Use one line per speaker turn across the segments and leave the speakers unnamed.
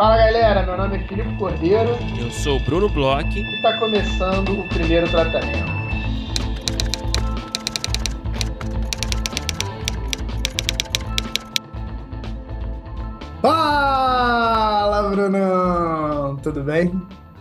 Fala galera, meu nome é Filipe Cordeiro.
Eu sou o Bruno Bloch.
E está começando o primeiro tratamento. Fala, Brunão! Tudo bem?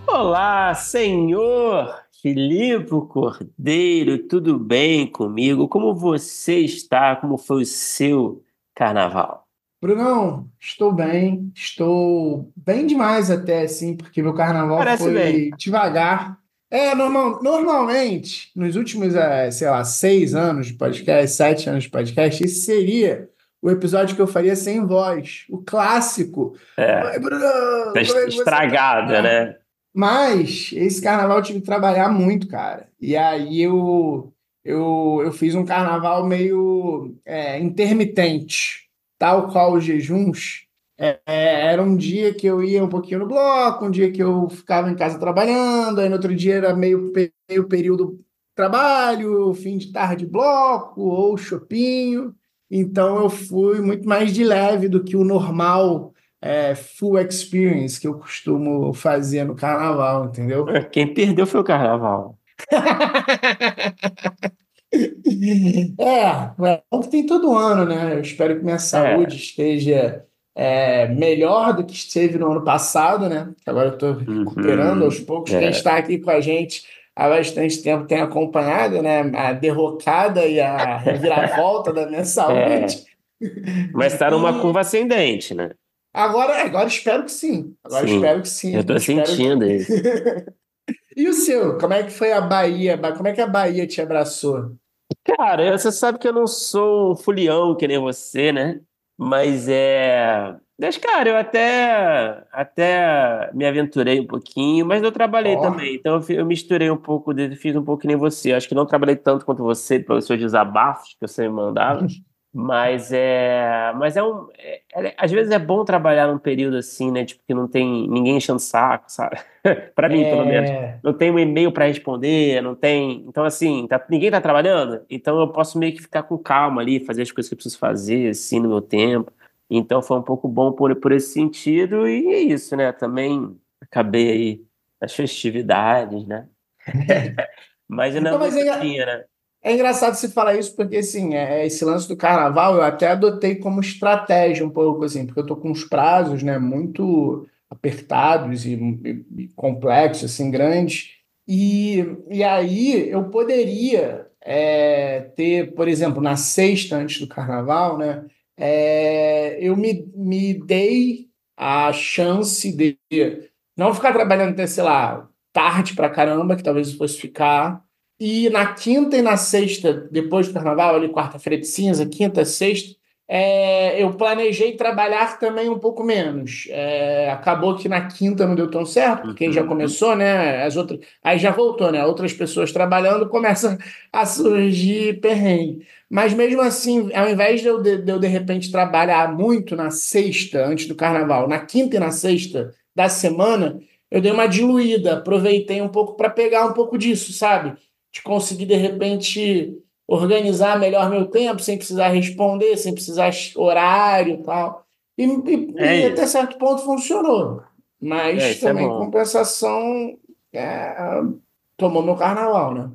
Olá, senhor Filipe Cordeiro, tudo bem comigo? Como você está? Como foi o seu carnaval?
Brunão, estou bem, estou bem demais até, assim, porque meu carnaval Parece foi bem. devagar. É, normal, normalmente, nos últimos, é, sei lá, seis anos de podcast, sete anos de podcast, esse seria o episódio que eu faria sem voz, o clássico.
É, Brunão, tá é estragada, tá? né?
Mas esse carnaval eu tive que trabalhar muito, cara. E aí eu, eu, eu fiz um carnaval meio é, intermitente tal qual os jejuns, é, é, era um dia que eu ia um pouquinho no bloco, um dia que eu ficava em casa trabalhando, aí no outro dia era meio, meio período trabalho, fim de tarde bloco ou chopinho. Então eu fui muito mais de leve do que o normal é, full experience que eu costumo fazer no carnaval, entendeu?
Quem perdeu foi o carnaval.
É, é que tem todo ano, né? Eu espero que minha é. saúde é. esteja é, melhor do que esteve no ano passado, né? Agora eu estou recuperando uhum. aos poucos. É. Quem está aqui com a gente há bastante tempo tem acompanhado, né? A derrocada e a reviravolta da minha saúde.
É. Mas está numa curva ascendente, né?
Agora, agora espero que sim. Agora sim. espero que sim.
Eu estou sentindo que... isso.
E o seu? Como é que foi a Bahia? Como é que a Bahia te abraçou?
Cara, você sabe que eu não sou um fulião que nem você, né? Mas é. Mas, cara, eu até, até me aventurei um pouquinho, mas eu trabalhei oh. também. Então eu misturei um pouco, fiz um pouco que nem você. Acho que não trabalhei tanto quanto você, pelos seus desabafos que você me mandava. Mas é, mas é um, é, é, às vezes é bom trabalhar num período assim, né? Tipo que não tem ninguém enchendo saco, sabe? para mim, é... pelo menos, não tem um e-mail para responder, não tem, então assim, tá, ninguém tá trabalhando, então eu posso meio que ficar com calma ali, fazer as coisas que eu preciso fazer, assim, no meu tempo. Então foi um pouco bom por por esse sentido e é isso, né? Também acabei aí nas festividades, né? mas não, então, mas é... tinha, né?
É engraçado você falar isso, porque assim, é, é, esse lance do carnaval eu até adotei como estratégia um pouco, assim, porque eu tô com uns prazos, né, muito apertados e, e, e complexos, assim, grandes. E, e aí eu poderia é, ter, por exemplo, na sexta antes do carnaval, né, é, eu me, me dei a chance de não ficar trabalhando até, sei lá, tarde pra caramba, que talvez fosse ficar e na quinta e na sexta, depois do carnaval, ali quarta-feira de cinza, quinta, sexta, é, eu planejei trabalhar também um pouco menos. É, acabou que na quinta não deu tão certo, porque já uhum. começou, né? As outras, aí já voltou, né? Outras pessoas trabalhando começam a surgir perrengue. Mas mesmo assim, ao invés de eu de, de eu de repente trabalhar muito na sexta, antes do carnaval, na quinta e na sexta da semana, eu dei uma diluída, aproveitei um pouco para pegar um pouco disso, sabe? De conseguir, de repente, organizar melhor meu tempo, sem precisar responder, sem precisar horário e tal. E, e, é e até certo ponto funcionou. Mas é, é também, é compensação, tomou meu carnaval, né?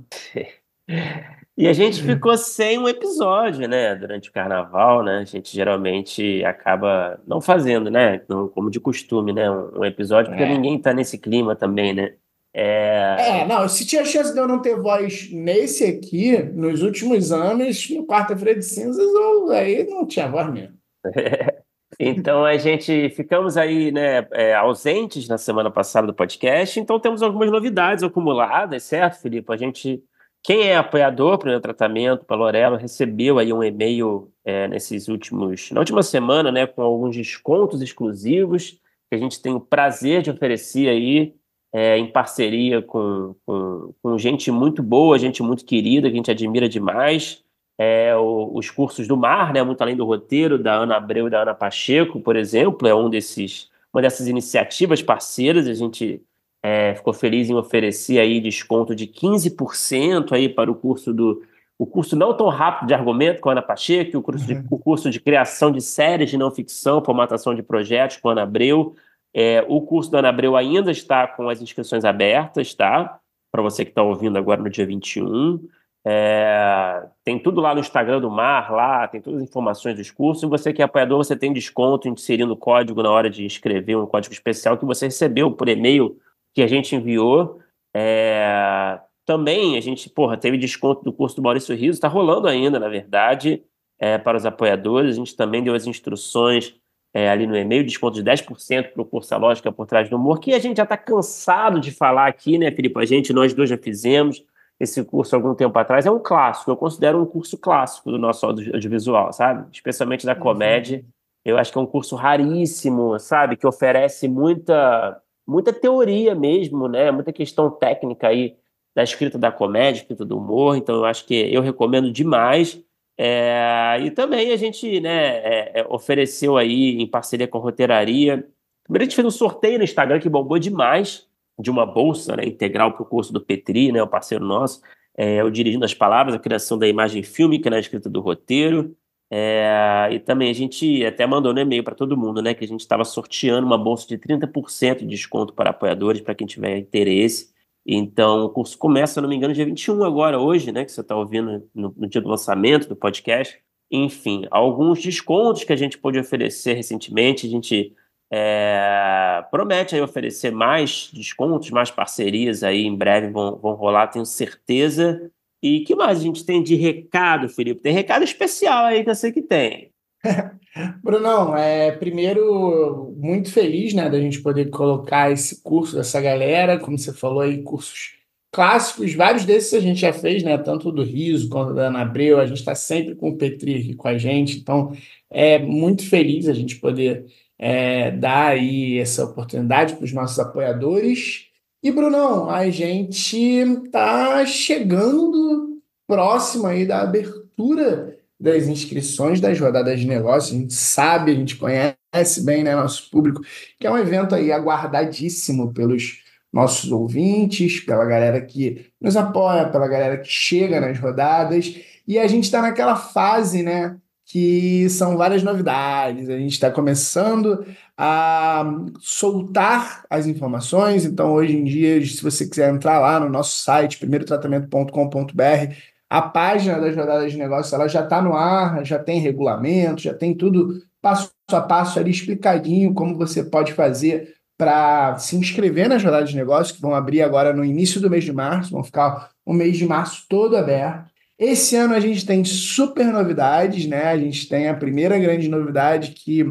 E a gente ficou sem um episódio, né, durante o carnaval, né? A gente geralmente acaba não fazendo, né, como de costume, né, um episódio, porque é. ninguém tá nesse clima também, né?
É... é, não, se tinha chance de eu não ter voz nesse aqui, nos últimos anos, no quarta-feira de cinzas, eu, aí não tinha voz mesmo.
então a gente ficamos aí, né, é, ausentes na semana passada do podcast, então temos algumas novidades acumuladas, certo, Felipe? A gente, quem é apoiador para o tratamento, para Lorela, recebeu aí um e-mail é, nesses últimos, na última semana, né, com alguns descontos exclusivos que a gente tem o prazer de oferecer aí é, em parceria com, com, com, gente muito boa, gente muito querida, que a gente admira demais. É, o, os cursos do mar, né, muito além do roteiro, da Ana Abreu e da Ana Pacheco, por exemplo, é um desses, uma dessas iniciativas parceiras. A gente é, ficou feliz em oferecer aí desconto de 15% aí para o curso do o curso não tão rápido de argumento com a Ana Pacheco, o curso, de, uhum. o curso de criação de séries de não ficção, formatação de projetos com a Ana Abreu, É, o curso da Ana Abreu ainda está com as inscrições abertas, tá? Para você que está ouvindo agora no dia 21. É, tem tudo lá no Instagram do Mar, lá tem todas as informações dos cursos. E você que é apoiador, você tem desconto inserindo o código na hora de inscrever, um código especial que você recebeu por e-mail que a gente enviou. É, também a gente, porra, teve desconto do curso do Maurício Rios, está rolando ainda, na verdade, é, para os apoiadores. A gente também deu as instruções é, ali no e-mail, desconto de 10% para o curso A Lógica por Trás do Humor, que a gente já está cansado de falar aqui, né, Felipe? A gente, nós dois já fizemos esse curso algum tempo atrás. É um clássico, eu considero um curso clássico do nosso audiovisual, sabe? Especialmente da comédia. Eu acho que é um curso raríssimo, sabe? Que oferece muita, muita teoria mesmo, né? Muita questão técnica aí da escrita da comédia, escrita do humor. Então, eu acho que eu recomendo demais. É, e também a gente né, é, é, ofereceu aí, em parceria com a Roteiraria, primeiro a gente fez um sorteio no Instagram que bombou demais, de uma bolsa né, integral para o curso do Petri, né, o parceiro nosso, é, o Dirigindo as Palavras, a criação da imagem fílmica na escrita do roteiro. É, e também a gente até mandou no e-mail para todo mundo, né, que a gente estava sorteando uma bolsa de 30% de desconto para apoiadores, para quem tiver interesse. Então, o curso começa, se não me engano, dia 21 agora, hoje, né? Que você está ouvindo no, no, dia do lançamento do podcast. Enfim, alguns descontos que a gente pôde oferecer recentemente. A gente é, promete aí oferecer mais descontos, mais parcerias aí em breve vão, vão rolar, tenho certeza. E que mais a gente tem de recado, Felipe? Tem recado especial aí que eu sei que tem.
Brunão, é, primeiro, muito feliz né, da gente poder colocar esse curso dessa galera, como você falou aí, cursos clássicos, vários desses a gente já fez, né, tanto do Riso quanto da Ana Abreu, a gente está sempre com o Petri aqui com a gente, então é muito feliz a gente poder é, dar aí essa oportunidade para os nossos apoiadores. E, Brunão, a gente está chegando próximo aí da abertura das inscrições das rodadas de negócios. A gente sabe, a gente conhece bem né, nosso público, que é um evento aí aguardadíssimo pelos nossos ouvintes, pela galera que nos apoia, pela galera que chega nas rodadas. E a gente está naquela fase, né? Que são várias novidades. A gente está começando a soltar as informações. Então, hoje em dia, se você quiser entrar lá no nosso site, primeirotratamento.com.br, a página das rodadas de negócios ela já está no ar, já tem regulamento, já tem tudo passo a passo ali explicadinho como você pode fazer para se inscrever nas rodadas de negócios que vão abrir agora no início do mês de março, vão ficar o mês de março todo aberto. Esse ano a gente tem super novidades, né? A gente tem a primeira grande novidade que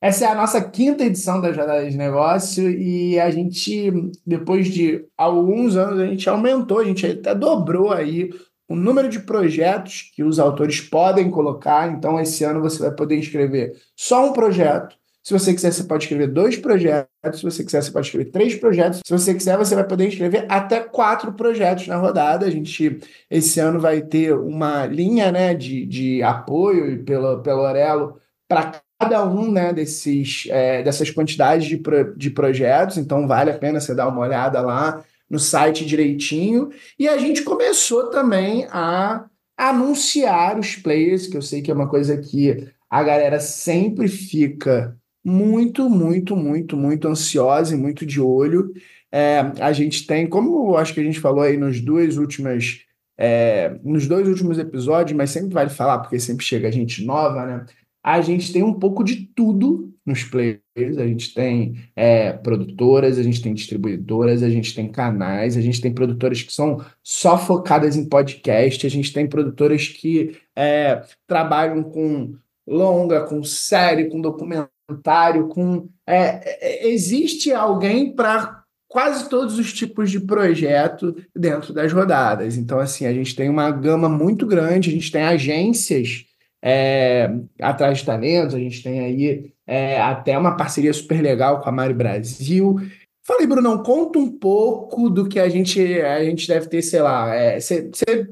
essa é a nossa quinta edição das rodadas de negócio e a gente, depois de alguns anos, a gente aumentou, a gente até dobrou aí o número de projetos que os autores podem colocar. Então, esse ano você vai poder escrever só um projeto. Se você quiser, você pode escrever dois projetos. Se você quiser, você pode escrever três projetos. Se você quiser, você vai poder escrever até quatro projetos na rodada. A gente, esse ano, vai ter uma linha né, de, de apoio pelo, pelo Orelo para cada um né, desses, é, dessas quantidades de, pro, de projetos. Então, vale a pena você dar uma olhada lá no site direitinho. E a gente começou também a anunciar os players, que eu sei que é uma coisa que a galera sempre fica muito, muito, muito, muito ansiosa e muito de olho. É, a gente tem, como acho que a gente falou aí nos dois últimos, é, nos dois últimos episódios, mas sempre vale falar, porque sempre chega gente nova, né? A gente tem um pouco de tudo nos players, a gente tem é, produtoras, a gente tem distribuidoras, a gente tem canais, a gente tem produtoras que são só focadas em podcast, a gente tem produtoras que é, trabalham com longa, com série, com documentário, com. É, é existe alguém para quase todos os tipos de projeto dentro das rodadas. Então, assim, a gente tem uma gama muito grande, a gente tem agências é, atrás de talentos, a gente tem aí é, até uma parceria super legal com a Mari Brasil. Falei, Brunão, conta um pouco do que a gente, a gente deve ter, sei lá. É,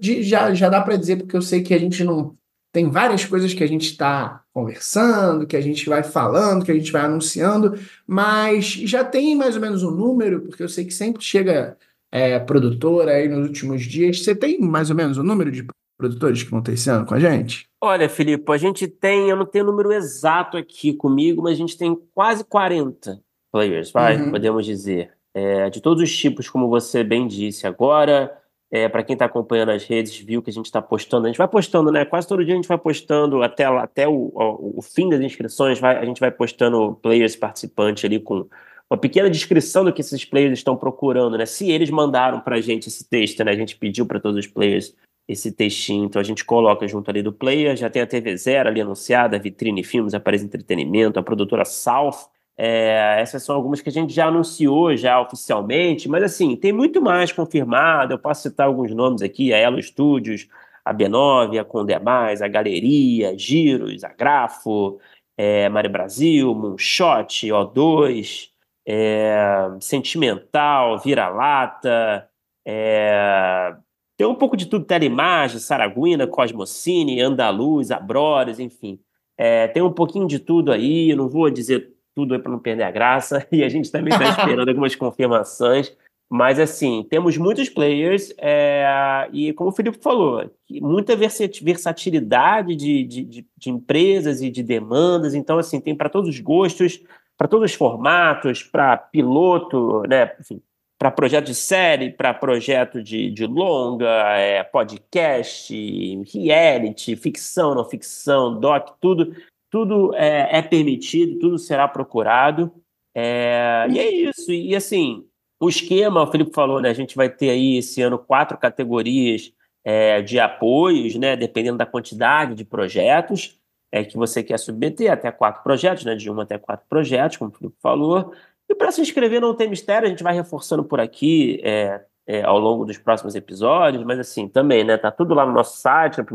já, já dá para dizer, porque eu sei que a gente não. Tem várias coisas que a gente está conversando, que a gente vai falando, que a gente vai anunciando, mas já tem mais ou menos um número, porque eu sei que sempre chega é, produtora aí nos últimos dias. Você tem mais ou menos o um número de produtores que vão ter esse ano com a gente?
Olha, Filipe, a gente tem, eu não tenho o número exato aqui comigo, mas a gente tem quase 40 players, vai, uhum. podemos dizer. É, de todos os tipos, como você bem disse agora. É, para quem está acompanhando as redes, viu que a gente está postando. A gente vai postando, né? Quase todo dia a gente vai postando até, até o, o, o fim das inscrições. Vai, a gente vai postando players participantes ali com uma pequena descrição do que esses players estão procurando, né? Se eles mandaram para a gente esse texto, né? A gente pediu para todos os players esse textinho, então a gente coloca junto ali do player, já tem a TV Zero ali anunciada, Vitrine Filmes, a Paris Entretenimento, a produtora South, é, essas são algumas que a gente já anunciou já oficialmente, mas assim, tem muito mais confirmado, eu posso citar alguns nomes aqui, a Elo Studios, a B9, a Conde Mais, a Galeria, Giros, a Grafo, é, Mare Brasil, Moonshot, O2, é, Sentimental, Vira-Lata, é, tem um pouco de tudo, Teleimagem, Saraguina, Cosmocine, Andaluz, Abrores, enfim. É, tem um pouquinho de tudo aí, não vou dizer tudo aí para não perder a graça, e a gente também está esperando algumas confirmações. Mas, assim, temos muitos players, é, e como o Felipe falou, muita versatilidade de, de, de, de empresas e de demandas. Então, assim, tem para todos os gostos, para todos os formatos, para piloto, né? Enfim, para projeto de série, para projeto de, de longa, é, podcast, reality, ficção, não ficção, doc, tudo, tudo é, é permitido, tudo será procurado. É, e é isso. E assim, o esquema, o Felipe falou, né? A gente vai ter aí esse ano quatro categorias é, de apoios, né? Dependendo da quantidade de projetos é, que você quer submeter, até quatro projetos, né? De um até quatro projetos, como o Felipe falou. E para se inscrever não tem mistério, a gente vai reforçando por aqui é, é, ao longo dos próximos episódios, mas assim, também, né? Tá tudo lá no nosso site, no.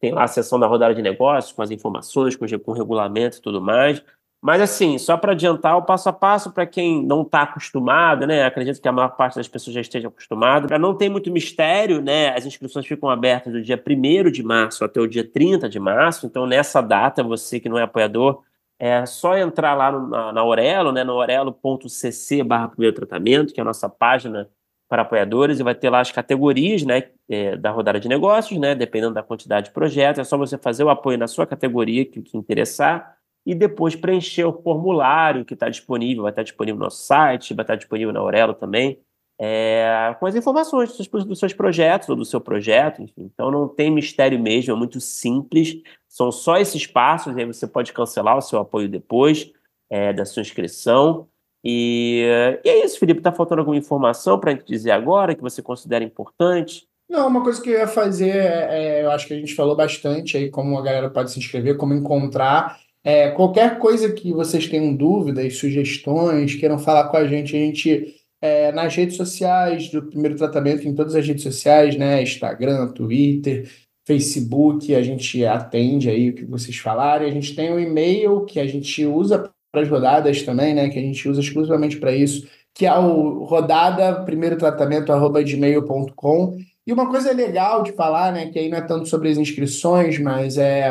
Tem lá a seção da rodada de negócios, com as informações, com, com regulamento e tudo mais. Mas assim, só para adiantar o passo a passo para quem não está acostumado, né? Acredito que a maior parte das pessoas já esteja acostumado. Não tem muito mistério, né? As inscrições ficam abertas do dia 1 de março até o dia 30 de março. Então, nessa data, você que não é apoiador, é só entrar lá no, na, na Aurelo, né, no orelo.cc barra primeiro tratamento, que é a nossa página para apoiadores, e vai ter lá as categorias né, é, da rodada de negócios, né, dependendo da quantidade de projetos. É só você fazer o apoio na sua categoria que, que interessar e depois preencher o formulário que está disponível, vai estar disponível no nosso site, vai estar disponível na Aurelo também, é, com as informações dos seus, dos seus projetos ou do seu projeto, enfim. Então não tem mistério mesmo, é muito simples. São só esses passos, aí você pode cancelar o seu apoio depois é, da sua inscrição. E, e, é isso, Felipe. Está faltando alguma informação para a gente dizer agora que você considera importante?
Não, uma coisa que eu ia fazer, é, é, eu acho que a gente falou bastante aí como a galera pode se inscrever, como encontrar. É, qualquer coisa que vocês tenham dúvidas, sugestões, queiram falar com a gente, a gente é, nas redes sociais do primeiro tratamento, em todas as redes sociais, né? Instagram, Twitter, Facebook, a gente atende aí o que vocês falarem. A gente tem um e-mail que a gente usa para as rodadas também, né? Que a gente usa exclusivamente para isso, que é o rodada primeiro tratamento gmail.com. E uma coisa legal de falar, né? Que aí não é tanto sobre as inscrições, mas é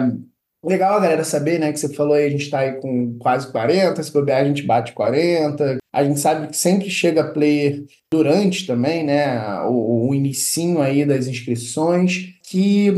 Legal galera saber, né, que você falou aí, a gente está aí com quase 40, se bobear a gente bate 40. A gente sabe que sempre chega player durante também, né, o, o inicinho aí das inscrições, que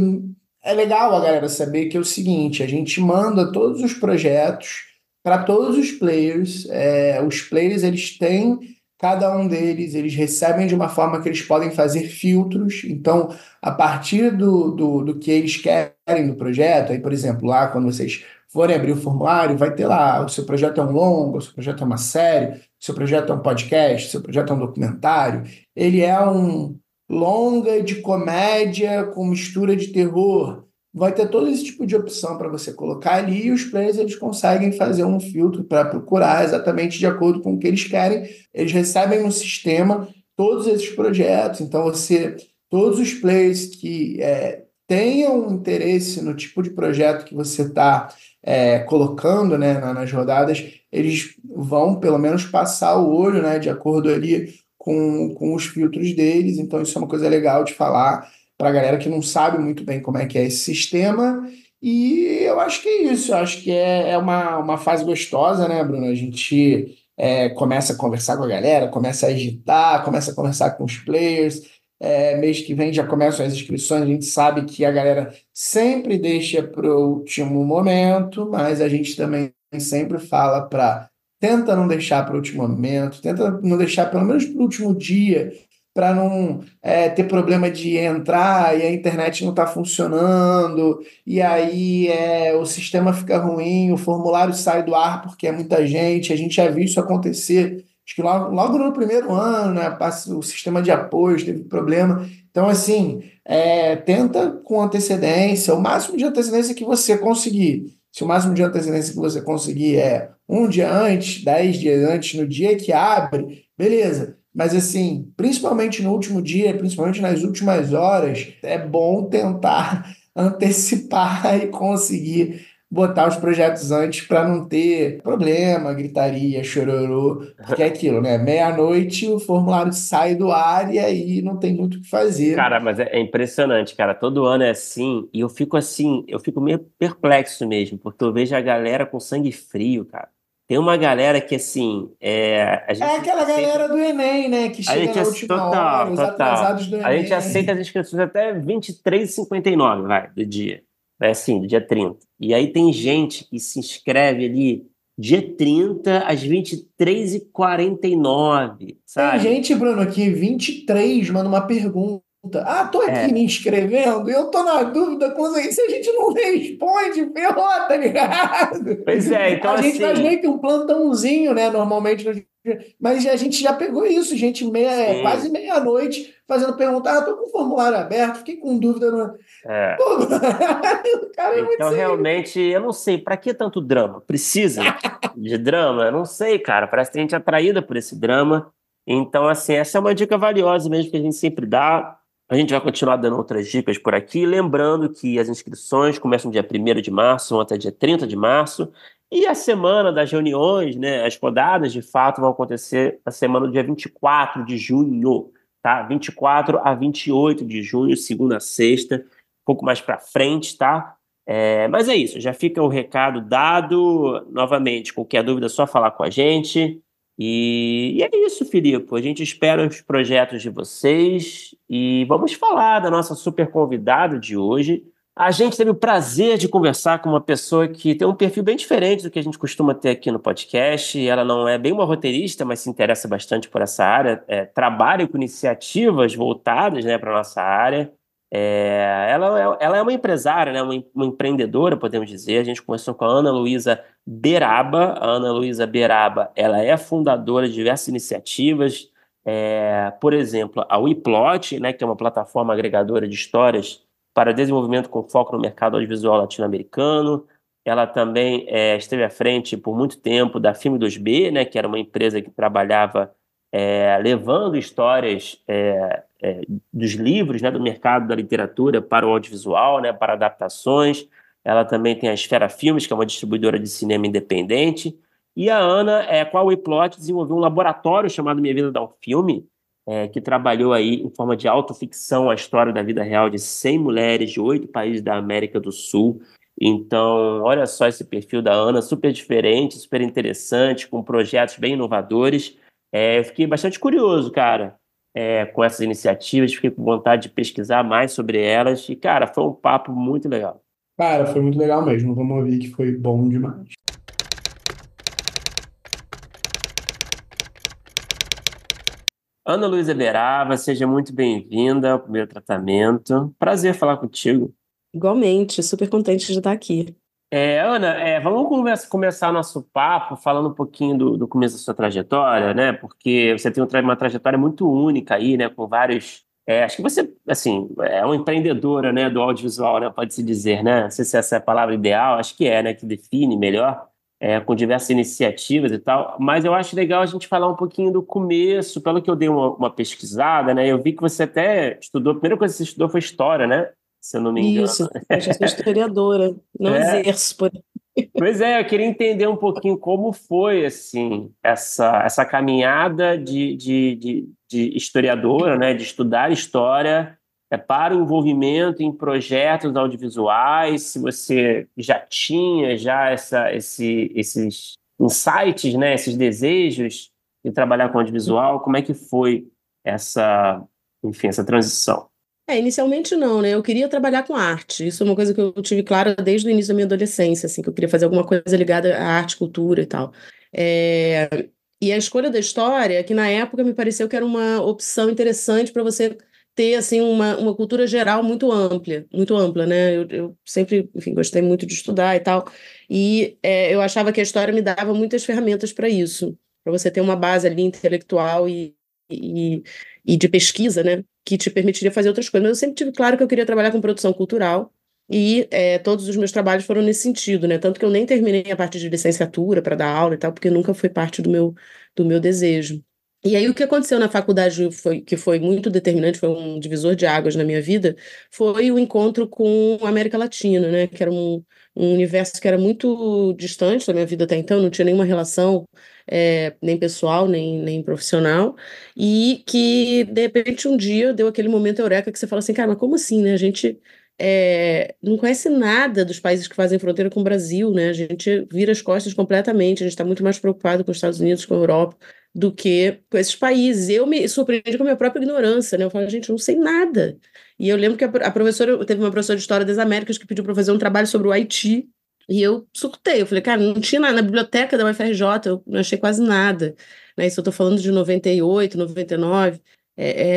é legal a galera saber que é o seguinte, a gente manda todos os projetos para todos os players, é, os players eles têm cada um deles, eles recebem de uma forma que eles podem fazer filtros. Então, a partir do, do, do que eles querem do projeto, aí, por exemplo, lá quando vocês forem abrir o formulário, vai ter lá, o seu projeto é um longo, o seu projeto é uma série, o seu projeto é um podcast, o seu projeto é um documentário. Ele é um longa de comédia com mistura de terror vai ter todo esse tipo de opção para você colocar ali e os players eles conseguem fazer um filtro para procurar exatamente de acordo com o que eles querem. Eles recebem no sistema todos esses projetos. Então você, todos os players que é, tenham interesse no tipo de projeto que você está é, colocando né, nas rodadas, eles vão pelo menos passar o olho, né, de acordo ali com, com os filtros deles. Então isso é uma coisa legal de falar para a galera que não sabe muito bem como é que é esse sistema. E eu acho que é isso, eu acho que é, é uma, uma fase gostosa, né, Bruno? A gente é, começa a conversar com a galera, começa a agitar, começa a conversar com os players. É, mês que vem já começam as inscrições, a gente sabe que a galera sempre deixa para o último momento, mas a gente também sempre fala para tenta não deixar para o último momento, tenta não deixar pelo menos para o último dia, para não é, ter problema de entrar e a internet não está funcionando, e aí é, o sistema fica ruim, o formulário sai do ar porque é muita gente, a gente já viu isso acontecer. Acho que logo, logo no primeiro ano, né, o sistema de apoio teve problema. Então, assim, é, tenta com antecedência, o máximo de antecedência que você conseguir. Se o máximo de antecedência que você conseguir é um dia antes, dez dias antes, no dia que abre, beleza. Mas, assim, principalmente no último dia, principalmente nas últimas horas, é bom tentar antecipar e conseguir botar os projetos antes para não ter problema, gritaria, chororô, porque é aquilo, né? Meia-noite o formulário sai do ar e aí não tem muito o que fazer.
Cara, mas é, impressionante, cara. Todo ano é assim e eu fico assim, eu fico meio perplexo mesmo, porque eu vejo a galera com sangue frio, cara. Tem uma galera que, assim. É,
a gente é aquela aceita... galera do Enem, né? Que chega na última total, hora, os atrasados do Enem.
A gente aceita as inscrições até 23h59, vai, do dia. É assim, do dia 30. E aí tem gente que se inscreve ali dia 30 às 23h49, sabe?
Tem gente, Bruno, aqui 23 manda uma pergunta. Ah, tô aqui é. me inscrevendo, eu tô na dúvida com se a gente não responde, ferrou, tá ligado?
Pois é, então
A
assim...
gente faz meio que um plantãozinho, né, normalmente, mas a gente já pegou isso, gente, meia, quase meia-noite, fazendo pergunta, ah, tô com o formulário aberto, fiquei com dúvida. No...
É. Pô, é então, realmente, eu não sei, para que tanto drama? Precisa de drama? Eu não sei, cara, parece que tem gente atraída por esse drama, então, assim, essa é uma dica valiosa mesmo que a gente sempre dá, a gente vai continuar dando outras dicas por aqui, lembrando que as inscrições começam dia 1 de março, vão até dia 30 de março, e a semana das reuniões, né, as rodadas de fato vão acontecer na semana do dia 24 de junho, tá? 24 a 28 de junho, segunda a sexta, um pouco mais para frente, tá? É, mas é isso, já fica o recado dado. Novamente, qualquer dúvida é só falar com a gente. E, e, é isso, Filipe. A gente espera os projetos de vocês e vamos falar da nossa super convidada de hoje. A gente teve o prazer de conversar com uma pessoa que tem um perfil bem diferente do que a gente costuma ter aqui no podcast. Ela não é bem uma roteirista, mas se interessa bastante por essa área. É, trabalha com iniciativas voltadas né, para a nossa área. É, ela, é, ela é uma empresária, né, uma, uma, empreendedora, podemos dizer. A gente começou com a Ana Luísa Beraba. A Ana Luísa Beraba ela é fundadora de diversas iniciativas, é, por exemplo, a WePlot, né, que é uma plataforma agregadora de histórias para desenvolvimento com foco no mercado audiovisual latino-americano. Ela também é, esteve à frente por muito tempo da Filme 2B, né, que era uma empresa que trabalhava é, levando histórias é, é, dos livros, né, do mercado da literatura para o audiovisual, né, para adaptações. Ela também tem a Esfera Filmes, que é uma distribuidora de cinema independente. E a Ana, é, com a desenvolveu um laboratório chamado Minha Vida Dá um Filme, é, que trabalhou aí em forma de autoficção a história da vida real de 100 mulheres de oito países da América do Sul. Então, olha só esse perfil da Ana, super diferente, super interessante, com projetos bem inovadores. É, eu fiquei bastante curioso, cara, é, com essas iniciativas, fiquei com vontade de pesquisar mais sobre elas e, cara, foi um papo muito legal.
Cara, foi muito legal mesmo, vamos ouvir que foi bom demais.
Ana Luísa Berava, seja muito bem-vinda ao primeiro tratamento. Prazer falar contigo.
Igualmente, super contente de estar aqui.
É, Ana, é, vamos conversa, começar nosso papo falando um pouquinho do, do, começo da sua trajetória, né? Porque você tem uma trajetória muito única aí, né? Com vários. É, acho que você, assim, é uma empreendedora, né? Do audiovisual, né? Pode se dizer, né? Não sei se essa é a palavra ideal, acho que é, né? Que define melhor, é, com diversas iniciativas e tal. Mas eu acho legal a gente falar um pouquinho do começo, pelo que eu dei uma, uma pesquisada, né? Eu vi que você até estudou, a primeira coisa que você estudou foi história, né? se eu não me engano.
Isso, eu já sou historiadora, não é. exerço por
Pois é, eu queria entender um pouquinho como foi assim essa, essa caminhada de, de, de, de historiadora, né, de estudar história é, para o envolvimento em projetos audiovisuais, se você já tinha já essa, esse, esses insights, né, esses desejos de trabalhar com audiovisual, como é que foi essa, enfim, essa transição?
É, inicialmente não, né? Eu queria trabalhar com arte. Isso é uma coisa que eu tive clara desde o início da minha adolescência, assim, que eu queria fazer alguma coisa ligada à arte, cultura e tal. É... E a escolha da história, que na época me pareceu que era uma opção interessante para você ter assim uma, uma cultura geral muito ampla, muito ampla, né? Eu, eu sempre, enfim, gostei muito de estudar e tal, e é, eu achava que a história me dava muitas ferramentas para isso, para você ter uma base ali intelectual e, e, e de pesquisa, né? Que te permitiria fazer outras coisas. Mas eu sempre tive claro que eu queria trabalhar com produção cultural e é, todos os meus trabalhos foram nesse sentido, né? Tanto que eu nem terminei a parte de licenciatura para dar aula e tal, porque nunca foi parte do meu, do meu desejo. E aí o que aconteceu na faculdade foi que foi muito determinante, foi um divisor de águas na minha vida, foi o encontro com a América Latina, né? Que era um, um universo que era muito distante da minha vida até então, não tinha nenhuma relação é, nem pessoal, nem, nem profissional, e que, de repente, um dia deu aquele momento eureka que você fala assim, cara, mas como assim, né? A gente é, não conhece nada dos países que fazem fronteira com o Brasil, né? A gente vira as costas completamente, a gente está muito mais preocupado com os Estados Unidos, com a Europa, do que com esses países. Eu me surpreendi com a minha própria ignorância, né? Eu falo, gente, não sei nada. E eu lembro que a, professora, teve uma professora de História das Américas que pediu para fazer um trabalho sobre o Haiti, e eu surtei, eu falei, cara, não tinha nada na biblioteca da UFRJ, eu não achei quase nada. Né? Isso eu estou falando de 98, 99. É,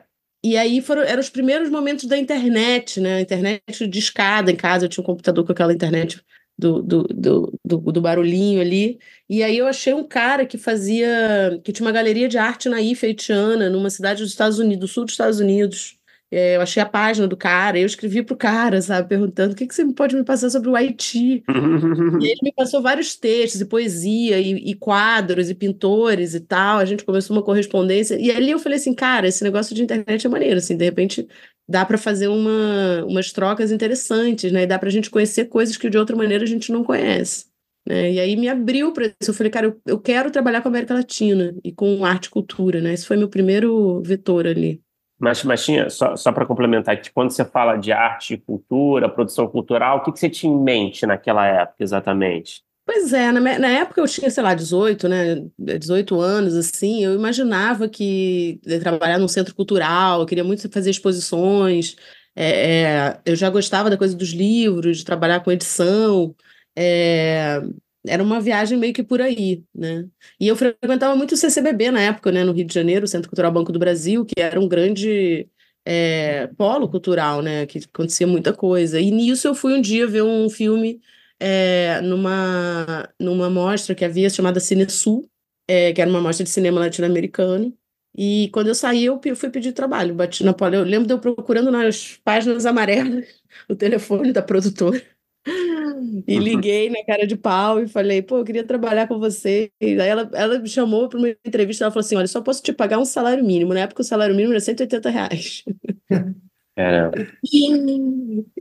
é... E aí foram, eram os primeiros momentos da internet, né? Internet de escada em casa, eu tinha um computador com aquela internet do, do, do, do, barulhinho ali. E aí eu achei um cara que fazia, que tinha uma galeria de arte na Haitiana, numa cidade dos Estados Unidos, do sul dos Estados Unidos. É, eu achei a página do cara, eu escrevi pro cara, sabe, perguntando o que, que você pode me passar sobre o Haiti. e ele me passou vários textos e poesia e, e, quadros e pintores e tal. A gente começou uma correspondência. E ali eu falei assim, cara, esse negócio de internet é maneiro, assim, de repente dá para fazer uma, umas trocas interessantes, né? E dá para a gente conhecer coisas que de outra maneira a gente não conhece. Né? E aí me abriu para isso. Eu falei, cara, eu, eu quero trabalhar com a América Latina e com arte e cultura, né? Esse foi meu primeiro vetor ali.
Mas, mas tinha, só, só para complementar, que quando você fala de arte e cultura, produção cultural, o que, que você tinha em mente naquela época exatamente?
Pois é, na, na, época eu tinha, sei lá, 18, né? 18 anos, assim, eu imaginava que trabalhar num centro cultural, eu queria muito fazer exposições, é, é, eu já gostava da coisa dos livros, de trabalhar com edição, é, era uma viagem meio que por aí, né? E eu frequentava muito o CCBB na época, né, no Rio de Janeiro, o Centro Cultural Banco do Brasil, que era um grande é, polo cultural, né, que acontecia muita coisa. E nisso eu fui um dia ver um filme é, numa, numa mostra que havia chamada Cine Sul, é, que era uma mostra de cinema latino-americano. E quando eu saí, eu fui pedir trabalho, bati na porta. Eu lembro de eu procurando nas páginas amarelas o telefone da produtora. E liguei na cara de pau e falei, pô, eu queria trabalhar com você. E aí ela, ela me chamou para uma entrevista, ela falou assim, olha, só posso te pagar um salário mínimo. Na época o salário mínimo era 180 reais.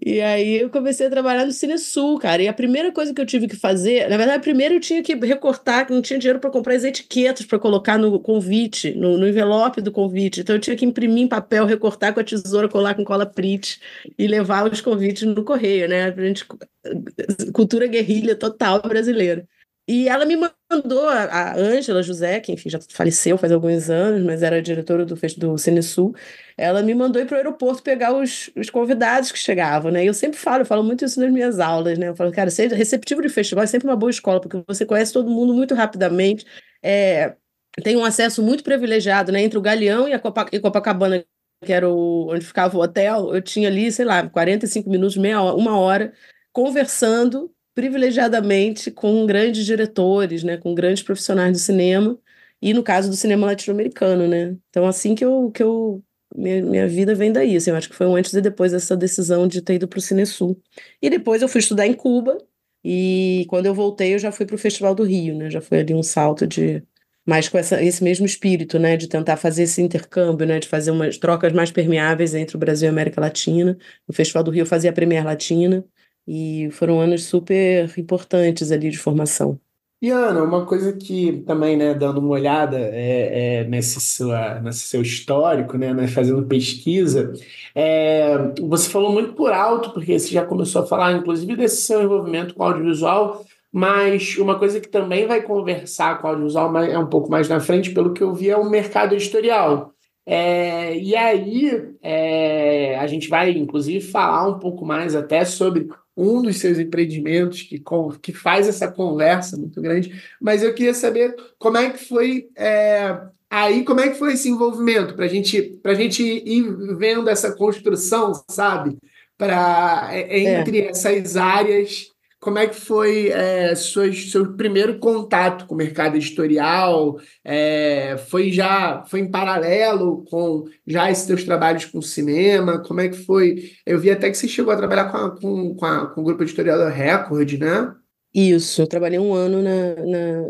E aí eu comecei a trabalhar no Cine Sul, cara. E a primeira coisa que eu tive que fazer, na verdade, primeiro eu tinha que recortar, não tinha dinheiro para comprar as etiquetas para colocar no convite, no, no, envelope do convite. Então eu tinha que imprimir em papel, recortar com a tesoura, colar com cola print e levar os convites no correio, né? Pra gente, cultura guerrilha total brasileira. E ela me mandou, a Ângela José, que enfim já faleceu faz alguns anos, mas era diretora do, do Cine Sul, ela me mandou ir para o aeroporto pegar os, os convidados que chegavam, né? E eu sempre falo, eu falo muito isso nas minhas aulas, né? Eu falo, cara, ser receptivo de festival é sempre uma boa escola, porque você conhece todo mundo muito rapidamente, é, tem um acesso muito privilegiado, né? Entre o Galeão e a Copa, Copacabana, que era o, onde ficava o hotel, eu tinha ali, sei lá, 45 minutos, meia hora, uma hora, conversando privilegiadamente com grandes diretores, né, com grandes profissionais do cinema, e no caso do cinema latino-americano, né? Então, assim que eu, que eu minha, minha vida vem daí, assim, eu acho que foi um antes e depois dessa decisão de ter ido para o Cinesul. E depois eu fui estudar em Cuba, e quando eu voltei eu já fui para o Festival do Rio, né? Já foi ali um salto de mais com essa, esse mesmo espírito, né, de tentar fazer esse intercâmbio, né, de fazer umas trocas mais permeáveis entre o Brasil e a América Latina. No Festival do Rio fazia a Premier Latina, e foram anos super importantes ali de formação.
E Ana, uma coisa que também, né, dando uma olhada é, é, nesse, sua, nesse seu histórico, né, né, fazendo pesquisa, é, você falou muito por alto, porque você já começou a falar, inclusive, desse seu envolvimento com audiovisual, mas uma coisa que também vai conversar com o audiovisual é um pouco mais na frente, pelo que eu vi, é o mercado editorial. É, e aí, é, a gente vai, inclusive, falar um pouco mais até sobre um dos seus empreendimentos que, que faz essa conversa muito grande, mas eu queria saber como é que foi é, aí, como é que foi esse envolvimento para gente, a gente ir vendo essa construção, sabe? Para é, entre é. essas áreas como é que foi é, seu primeiro contato com o mercado editorial? É, foi já foi em paralelo com já esses seus trabalhos com cinema? Como é que foi? Eu vi até que você chegou a trabalhar com, a, com, com, a, com o grupo editorial da Record, né?
Isso, eu trabalhei um ano na, na,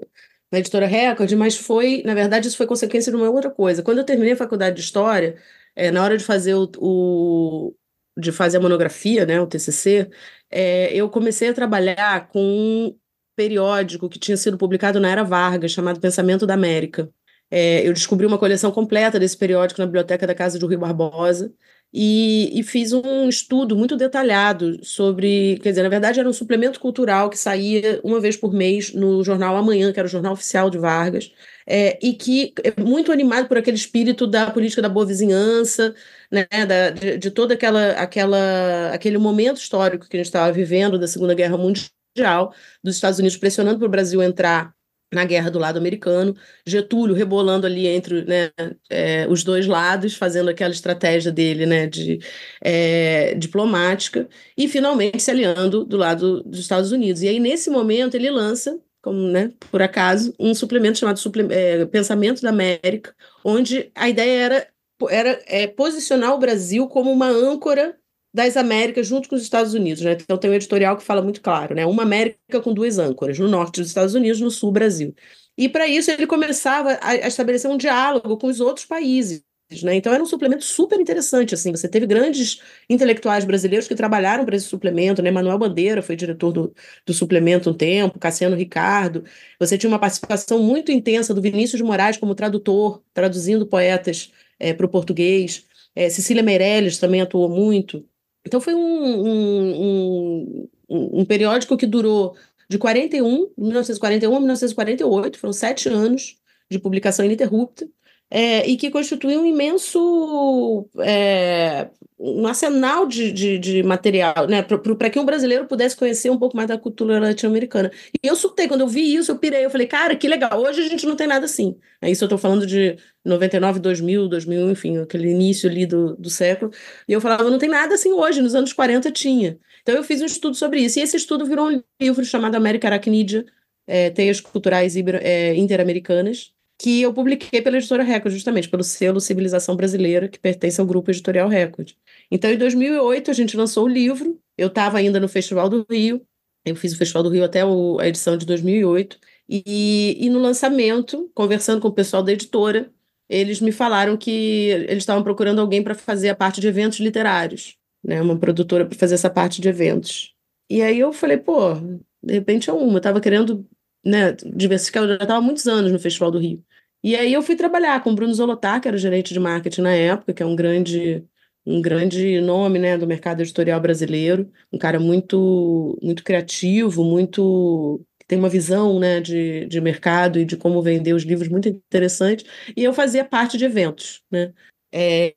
na editora Record, mas foi, na verdade, isso foi consequência de uma outra coisa. Quando eu terminei a faculdade de História, é, na hora de fazer o, o de fazer a monografia, né, o TCC, é, eu comecei a trabalhar com um periódico que tinha sido publicado na Era Vargas, chamado Pensamento da América. É, eu descobri uma coleção completa desse periódico na biblioteca da Casa do Rio Barbosa e, e, fiz um estudo muito detalhado sobre, quer dizer, na verdade era um suplemento cultural que saía uma vez por mês no jornal Amanhã, que era o jornal oficial de Vargas, é, e que é muito animado por aquele espírito da política da boa vizinhança, né, da, de, de toda aquela, aquela, aquele momento histórico que a gente estava vivendo da Segunda Guerra Mundial, dos Estados Unidos pressionando para o Brasil entrar na guerra do lado americano, Getúlio rebolando ali entre né, é, os dois lados, fazendo aquela estratégia dele né, de, é, diplomática, e finalmente se aliando do lado dos Estados Unidos. E aí, nesse momento, ele lança como, né, por acaso, um suplemento chamado Suple é, Pensamento da América, onde a ideia era, era é, posicionar o Brasil como uma âncora das Américas junto com os Estados Unidos. Né? Então tem um editorial que fala muito claro, né? uma América com duas âncoras, no norte dos Estados Unidos, no sul Brasil. E para isso ele começava a, estabelecer um diálogo com os outros países. Né? Então era um suplemento super interessante, assim, você teve grandes intelectuais brasileiros que trabalharam para esse suplemento, né? Manuel Bandeira foi diretor do, do suplemento um tempo, Cassiano Ricardo, você tinha uma participação muito intensa do Vinícius de Moraes como tradutor, traduzindo poetas é, para o português, é, Cecília Meirelles também atuou muito, então foi um, um, um, um periódico que durou de 41, 1941 a 1948, foram sete anos de publicação ininterrupta, é, e que constitui um imenso é, um arsenal de, de, de material, né, para que um brasileiro pudesse conhecer um pouco mais da cultura latino-americana. E eu surtei, quando eu vi isso, eu pirei, eu falei, cara, que legal, hoje a gente não tem nada assim. É isso eu estou falando de 99, 2000, 2000, enfim, aquele início ali do, do século, e eu falava, não tem nada assim hoje, nos anos 40 tinha. Então eu fiz um estudo sobre isso, e esse estudo virou um livro chamado América Aracnídea, é, Teias Culturais é, Interamericanas, que eu publiquei pela editora Record, justamente, pelo selo Civilização Brasileira, que pertence ao grupo editorial Record. Então, em 2008, a gente lançou o livro, eu estava ainda no Festival do Rio, eu fiz o Festival do Rio até o, a edição de 2008, e, e no lançamento, conversando com o pessoal da editora, eles me falaram que eles estavam procurando alguém para fazer a parte de eventos literários, né, uma produtora para fazer essa parte de eventos. E aí eu falei, pô, de repente é uma, eu estava querendo né, diversificar, eu já estava há muitos anos no Festival do Rio. E aí eu fui trabalhar com o Bruno Zolotar, que era gerente de marketing na época, que é um grande um grande nome, né, do mercado editorial brasileiro, um cara muito muito criativo, muito tem uma visão, né, de, de mercado e de como vender os livros muito interessante. E eu fazia parte de eventos, né? É,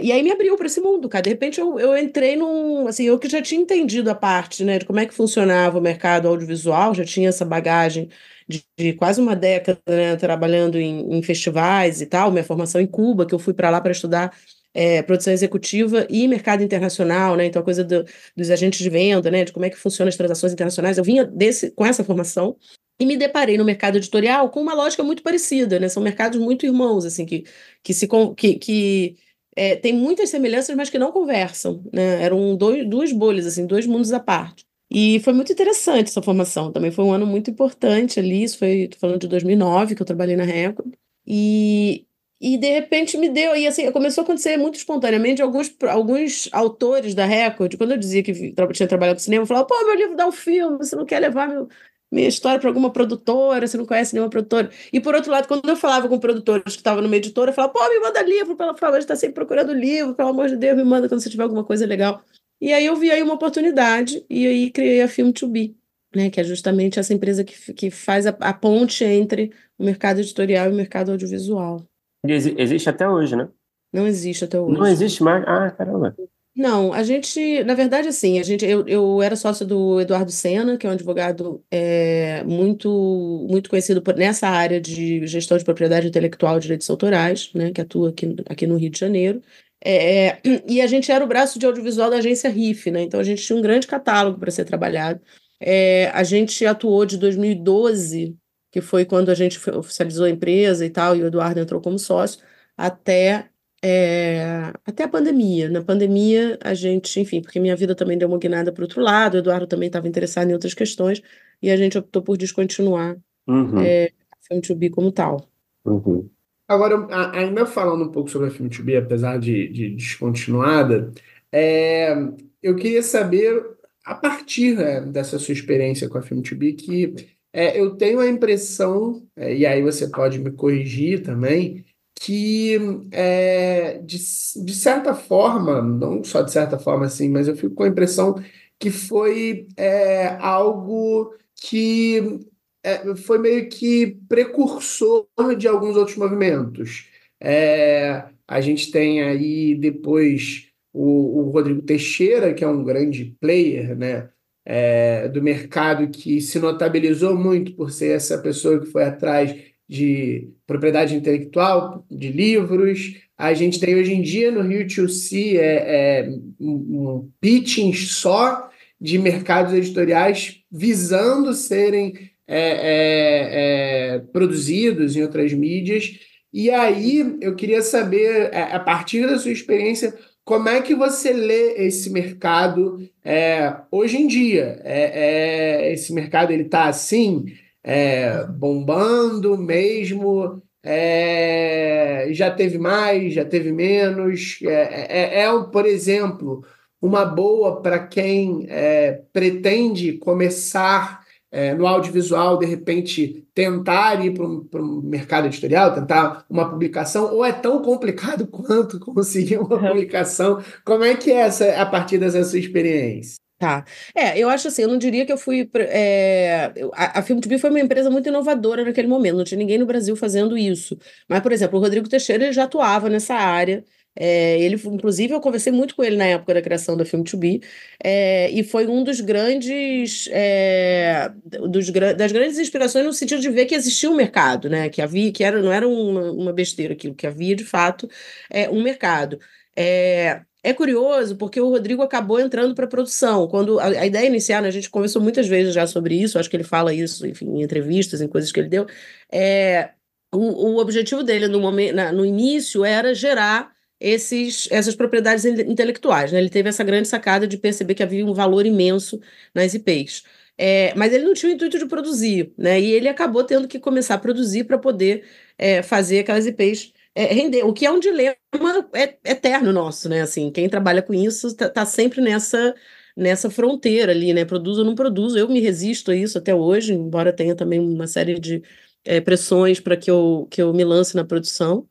e aí me abriu para esse mundo, cara. De repente eu, eu entrei num. Assim, eu que já tinha entendido a parte, né, de como é que funcionava o mercado audiovisual, já tinha essa bagagem de, de quase uma década, né, trabalhando em, em, festivais e tal, minha formação em Cuba, que eu fui para lá para estudar é, produção executiva e mercado internacional, né? Então, a coisa do, dos agentes de venda, né? De como é que funcionam as transações internacionais. Eu vinha desse, com essa formação e me deparei no mercado editorial com uma lógica muito parecida, né? São mercados muito irmãos, assim, que, que se que, que é, tem muitas semelhanças, mas que não conversam, né? Eram dois, duas bolhas, assim, dois mundos à parte. E foi muito interessante essa formação. Também foi um ano muito importante ali. Isso foi, tô falando de 2009, que eu trabalhei na Record. E, e de repente me deu, e assim, começou a acontecer muito espontaneamente. Alguns, alguns autores da Record, quando eu dizia que tinha trabalhado com cinema, falavam: pô, meu livro dá um filme, você não quer levar meu, minha história para alguma produtora, você não conhece nenhuma produtora. E por outro lado, quando eu falava com produtores que estavam numa editora, eu falava, pô, me manda livro, pelo favor, a gente está sempre procurando livro, pelo amor de Deus, me manda quando você tiver alguma coisa legal. E aí eu vi aí uma oportunidade e aí criei a Film to Be, né, que é justamente essa empresa que, que faz a, a ponte entre o mercado editorial e o mercado audiovisual.
Existe até hoje, né?
Não existe até hoje.
Não existe mais? Ah, caramba.
Não, a gente, na verdade, assim, a gente, eu, eu era sócio do Eduardo Sena, que é um advogado é, muito, muito conhecido por, nessa área de gestão de propriedade intelectual e direitos autorais, né, que atua aqui, aqui no Rio de Janeiro. É, e a gente era o braço de audiovisual da agência RIF, né? Então a gente tinha um grande catálogo para ser trabalhado. É, a gente atuou de 2012, que foi quando a gente oficializou a empresa e tal, e o Eduardo entrou como sócio, até é, até a pandemia. Na pandemia, a gente, enfim, porque minha vida também deu uma guinada para outro lado, o Eduardo também estava interessado em outras questões, e a gente optou por descontinuar uhum. é, a Film to Be como tal.
Uhum.
Agora, ainda falando um pouco sobre a Film to apesar de, de descontinuada, é, eu queria saber, a partir é, dessa sua experiência com a Film to que é, eu tenho a impressão, é, e aí você pode me corrigir também, que, é, de, de certa forma, não só de certa forma assim, mas eu fico com a impressão que foi algo que é, foi meio que precursor de alguns outros movimentos. É, a gente tem aí depois o, o, Rodrigo Teixeira, que é um grande player né, é, do mercado, que se notabilizou muito por ser essa pessoa que foi atrás de propriedade intelectual, de livros. A gente tem hoje em dia no Rio 2C é, é, um, pitching só de mercados editoriais visando serem é, é, é, produzidos em outras mídias. E aí eu queria saber, é, a partir da sua experiência, como é que você lê esse mercado hoje em dia? esse mercado ele está assim? é, bombando mesmo. É, já teve mais, já teve menos. É, é, é por exemplo, uma boa para quem é, pretende começar é, no audiovisual, de repente tentar ir para o mercado editorial, tentar uma publicação, ou é tão complicado quanto conseguir uma publicação? Como é que é essa, a partir dessa sua experiência?
Tá. É, eu acho assim, eu não diria que eu fui. É, a, a Film TV foi uma empresa muito inovadora naquele momento, não tinha ninguém no Brasil fazendo isso. Mas, por exemplo, o Rodrigo Teixeira já atuava nessa área. É, ele, inclusive, eu conversei muito com ele na época da criação da Film to Be, é, e foi um dos grandes, é, dos, das grandes inspirações no sentido de ver que existia um mercado, né? Que havia, que era, não era uma, uma besteira aquilo, que havia de fato é, um mercado. É, é curioso porque o Rodrigo acabou entrando para a produção. Quando a, a, ideia inicial, né, a gente conversou muitas vezes já sobre isso, acho que ele fala isso, enfim, em entrevistas, em coisas que ele deu. É, o, o objetivo dele no, momento, na, no início era gerar esses, essas propriedades intelectuais. Né? Ele teve essa grande sacada de perceber que havia um valor imenso nas IPs. É, mas ele não tinha o intuito de produzir, né? E ele acabou tendo que começar a produzir para poder é, fazer aquelas IPs é, render, o que é um dilema é, eterno nosso, né? Assim, quem trabalha com isso está tá sempre nessa nessa fronteira ali, né? Produzo ou não produzo. Eu me resisto a isso até hoje, embora tenha também uma série de é, pressões para que eu, que eu me lance na produção.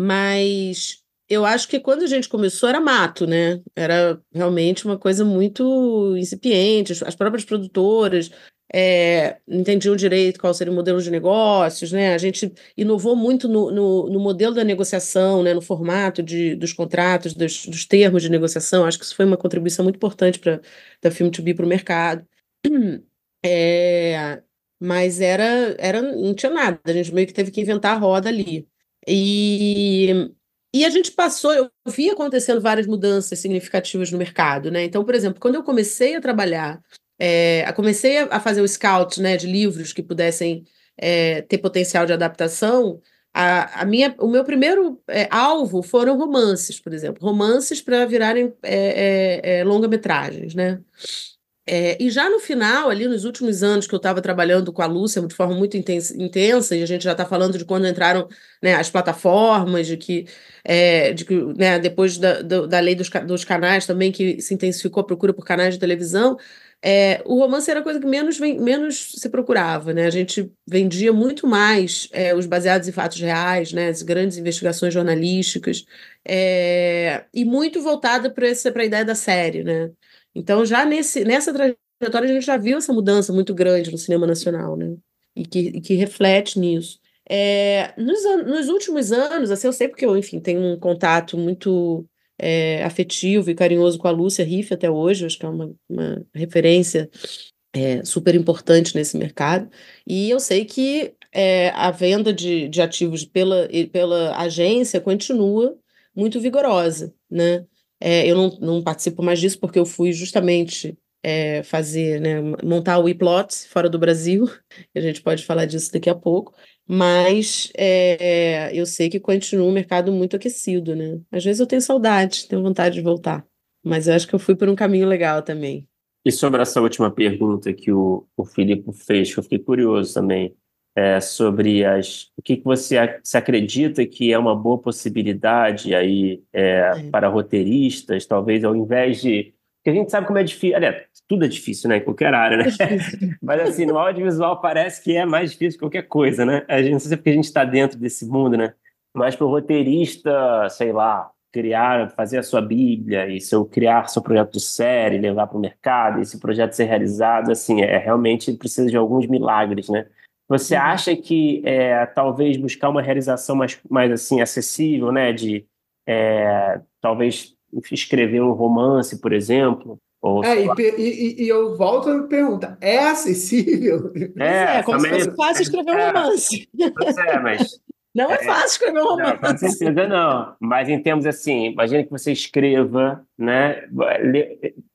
Mas eu acho que quando a gente começou era mato, né? Era realmente uma coisa muito incipiente. As próprias produtoras é, entendiam direito qual seria o modelo de negócios, né? A gente inovou muito no, no, no modelo da negociação, né? no formato de, dos contratos, dos, dos, termos de negociação. Acho que isso foi uma contribuição muito importante para da Film to Be para o mercado. É, mas era, era, não tinha nada, a gente meio que teve que inventar a roda ali. E, e a gente passou, eu vi acontecendo várias mudanças significativas no mercado, né? Então, por exemplo, quando eu comecei a trabalhar é, comecei a fazer o scout né, de livros que pudessem é, ter potencial de adaptação. A, a minha, o meu primeiro é, alvo foram romances, por exemplo, romances para virarem é, é, longa-metragens, né? E já no final, ali nos últimos anos que eu estava trabalhando com a Lúcia de forma muito intensa, e a gente já está falando de quando entraram né, as plataformas, de que, de que né, depois da, da lei dos, dos canais também, que se intensificou a procura por canais de televisão, é, o romance era a coisa que menos, menos se procurava, né? A gente vendia muito mais é, os baseados em fatos reais, né? As grandes investigações jornalísticas, é, e muito voltada para a ideia da série, né? Então, já nesse, nessa trajetória, a gente já viu essa mudança muito grande no cinema nacional, né? E que, e que reflete nisso. É, nos, nos últimos anos, assim, eu sei porque eu, enfim, tenho um contato muito é, afetivo e carinhoso com a Lúcia Riff até hoje, acho que é uma, uma referência é, super importante nesse mercado. E eu sei que é, a venda de, de ativos pela, pela agência continua muito vigorosa, né? É, eu não, não participo mais disso porque eu fui justamente é, fazer, né, montar o e-plot fora do Brasil, a gente pode falar disso daqui a pouco, mas é, eu sei que continua um mercado muito aquecido, né? Às vezes eu tenho saudade, tenho vontade de voltar, mas eu acho que eu fui por um caminho legal também.
E sobre essa última pergunta que o, o Filipe fez, que eu fiquei curioso também, é, sobre as, o que, que você se acredita que é uma boa possibilidade aí é, para roteiristas, talvez ao invés de. Porque a gente sabe como é difícil. Aliás, tudo é difícil, né? Em qualquer área, né? É Mas assim, no audiovisual parece que é mais difícil que qualquer coisa, né? A gente, não sei se é porque a gente está dentro desse mundo, né? Mas para o roteirista, sei lá, criar, fazer a sua Bíblia e seu criar seu projeto de série, levar para o mercado, esse projeto ser realizado, assim, é realmente precisa de alguns milagres, né? Você uhum. acha que é, talvez buscar uma realização mais, mais assim acessível, né? De é, talvez escrever um romance, por exemplo,
ou, é, e, e, e, eu volto a pergunta: é acessível?
É, é como também, se fosse fácil escrever um é. romance.
Pois é, mas
não é, é fácil escrever um romance.
Não, com certeza não. Mas em termos assim, imagine que você escreva, né?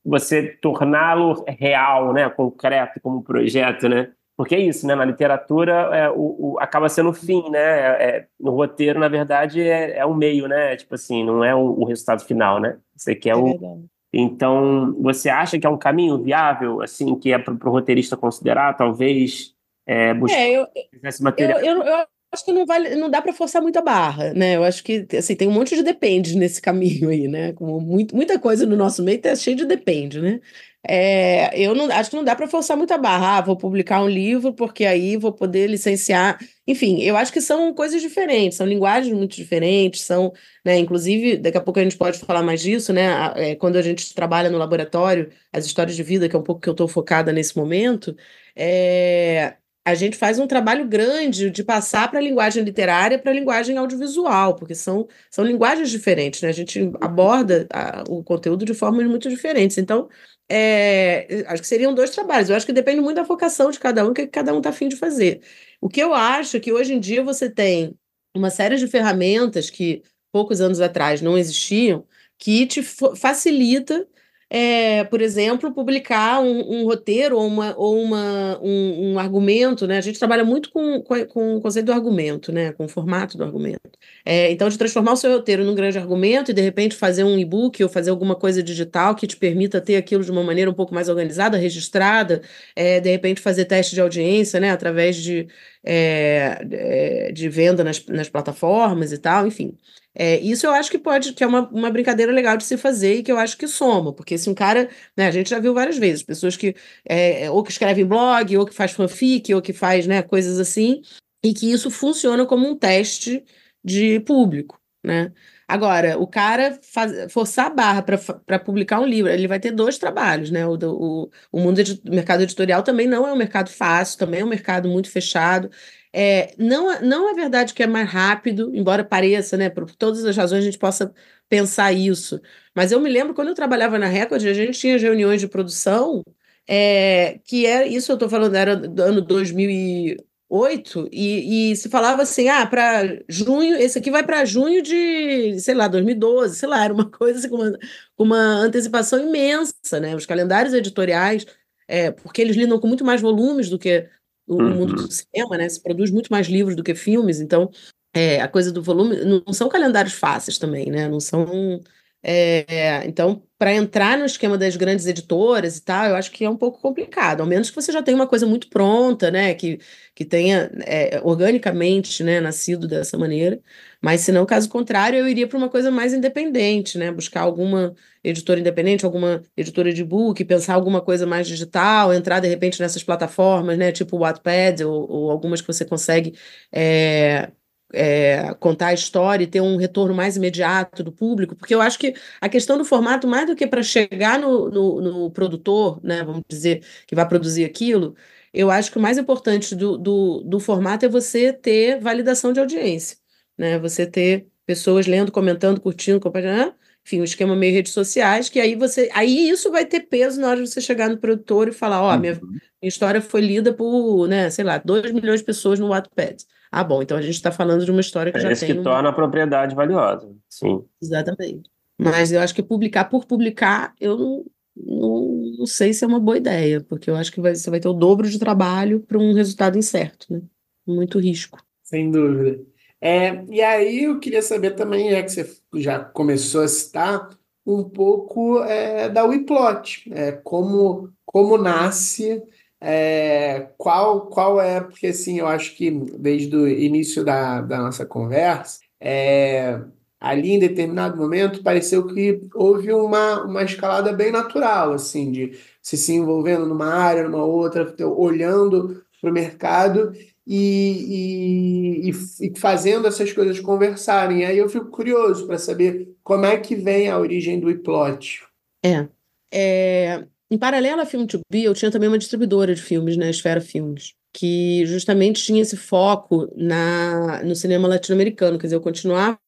Você torná-lo real, né? Concreto como projeto, né? Porque é isso, né? Na literatura é, o, o acaba sendo o fim, né? É, no roteiro, na verdade, é, é o meio, né? Tipo assim, não é o, o resultado final, né? Você quer é o. Verdade. Então, você acha que é um caminho viável, assim, que é para o roteirista considerar, talvez, é, buscar
é, eu, esse material? Eu, eu, eu, acho que não vale, não dá para forçar muita barra, né? Eu acho que assim, tem um monte de depende nesse caminho aí, né? Como muito, muita coisa no nosso meio tá cheio de depende, né? É, eu não acho que não dá para forçar muita barra. Ah, vou publicar um livro porque aí vou poder licenciar. Enfim, eu acho que são coisas diferentes, são linguagens muito diferentes, são, né? Inclusive, daqui a pouco a gente pode falar mais disso, né? É, quando a gente trabalha no laboratório, as histórias de vida, que é um pouco que eu estou focada nesse momento, é, a gente faz um trabalho grande de passar para a linguagem literária para a linguagem audiovisual, porque são, são linguagens diferentes, né? A gente aborda a, o conteúdo de formas muito diferentes. Então, é, acho que seriam dois trabalhos. Eu acho que depende muito da vocação de cada um, o que cada um está afim de fazer. O que eu acho é que hoje em dia você tem uma série de ferramentas que poucos anos atrás não existiam, que te facilita é, por exemplo, publicar um, um, roteiro ou, uma, ou uma, um, um, argumento, né? A gente trabalha muito com, com, com, o conceito do argumento, né? Com o formato do argumento. É, então, de transformar o seu roteiro num grande argumento e, de repente, fazer um e-book ou fazer alguma coisa digital que te permita ter aquilo de uma maneira um pouco mais organizada, registrada, é, de repente, fazer teste de audiência, né? Através de, é, de venda nas, nas plataformas e tal, enfim. É, isso eu acho que pode, que é uma, uma brincadeira legal de se fazer e que eu acho que soma, porque se um cara, né, a gente já viu várias vezes, pessoas que é, ou que escrevem blog, ou que faz fanfic, ou que faz, né, coisas assim, e que isso funciona como um teste de público, né? Agora, o cara faz, forçar a barra para publicar um livro, ele vai ter dois trabalhos, né? O, o, o mundo do mercado editorial também não é um mercado fácil, também é um mercado muito fechado. É, não, não é verdade que é mais rápido, embora pareça, né? Por todas as razões a gente possa pensar isso. Mas eu me lembro quando eu trabalhava na Record, a gente tinha reuniões de produção, é, que é isso eu estou falando, era do ano 2008, e, e se falava assim: ah, para junho, esse aqui vai para junho de, sei lá, 2012, sei lá, era uma coisa assim, com uma, uma antecipação imensa, né? Os calendários editoriais. É, porque eles lidam com muito mais volumes do que o, uhum. mundo do cinema, né? Se produz muito mais livros do que filmes, então é, a coisa do volume não são calendários fáceis também, né? Não são. É, então, para entrar no esquema das grandes editoras e tal, eu acho que é um pouco complicado, ao menos que você já tenha uma coisa muito pronta, né? Que, que tenha é, organicamente né, nascido dessa maneira. Mas, se não, caso contrário, eu iria para uma coisa mais independente, né? Buscar alguma editora independente, alguma editora de book, pensar alguma coisa mais digital, entrar de repente nessas plataformas, né? Tipo o Wattpad ou, ou algumas que você consegue é, é, contar a história e ter um retorno mais imediato do público, porque eu acho que a questão do formato, mais do que para chegar no, no, no, produtor, né, vamos dizer, que vai produzir aquilo, eu acho que o mais importante do, do, do formato é você ter validação de audiência, né? Você ter pessoas lendo, comentando, curtindo, compartilhando, enfim, um esquema meio redes sociais, que aí você. Aí isso vai ter peso na hora de você chegar no produtor e falar, ó, oh, minha, uhum. minha, história foi lida por, né, sei lá, 2 milhões de pessoas no Wattpad. Ah, bom, então a gente está falando de uma história que é já
isso
tem.
que torna a propriedade valiosa. Sim.
Exatamente. Mas eu acho que publicar por publicar, eu não, não, não sei se é uma boa ideia, porque eu acho que vai, você vai ter o dobro de trabalho para um resultado incerto, né? Muito risco.
Sem dúvida. É, e aí eu queria saber também, é que você já começou a citar, um pouco é, da Wiplot, é, como, como nasce, é, qual, qual é, porque assim, eu acho que desde o início da, da nossa conversa, é, ali em determinado momento pareceu que houve uma, uma escalada bem natural, assim, de se se envolvendo numa área, numa outra, olhando para o mercado e, e, e, fazendo essas coisas conversarem. Aí eu fico curioso para saber como é que vem a origem do iPlot.
É, é, em paralelo à Film to Be, eu tinha também uma distribuidora de filmes, né, Esfera Filmes, que justamente tinha esse foco na, no cinema latino-americano. Quer dizer, eu continuava